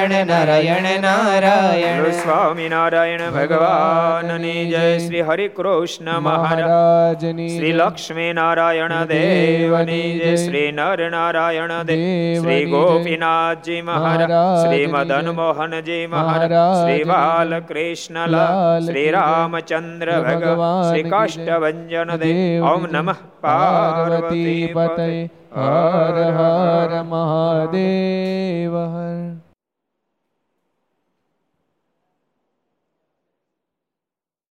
નારાયણ નારાયણ નારાયણ. સ્વામી નારાયણ ભગવાનની જય શ્રી હરિ કૃષ્ણ મહારાજ. મહારાજની શ્રી લક્ષ્મી નારાયણ દેવની જય. શ્રી નર નારાયણ દેવ શ્રી ગોપીનાથજી મહારાજ. શ્રી મદન મોહનજી મહારાજ. શ્રી બાલકૃષ્ણ શ્રી રામચંદ્ર ભગવાન શ્રી કાષ્ટભન દેવ ઓમ નમઃ પાર્વતી પતય હર હર મહાદેવ.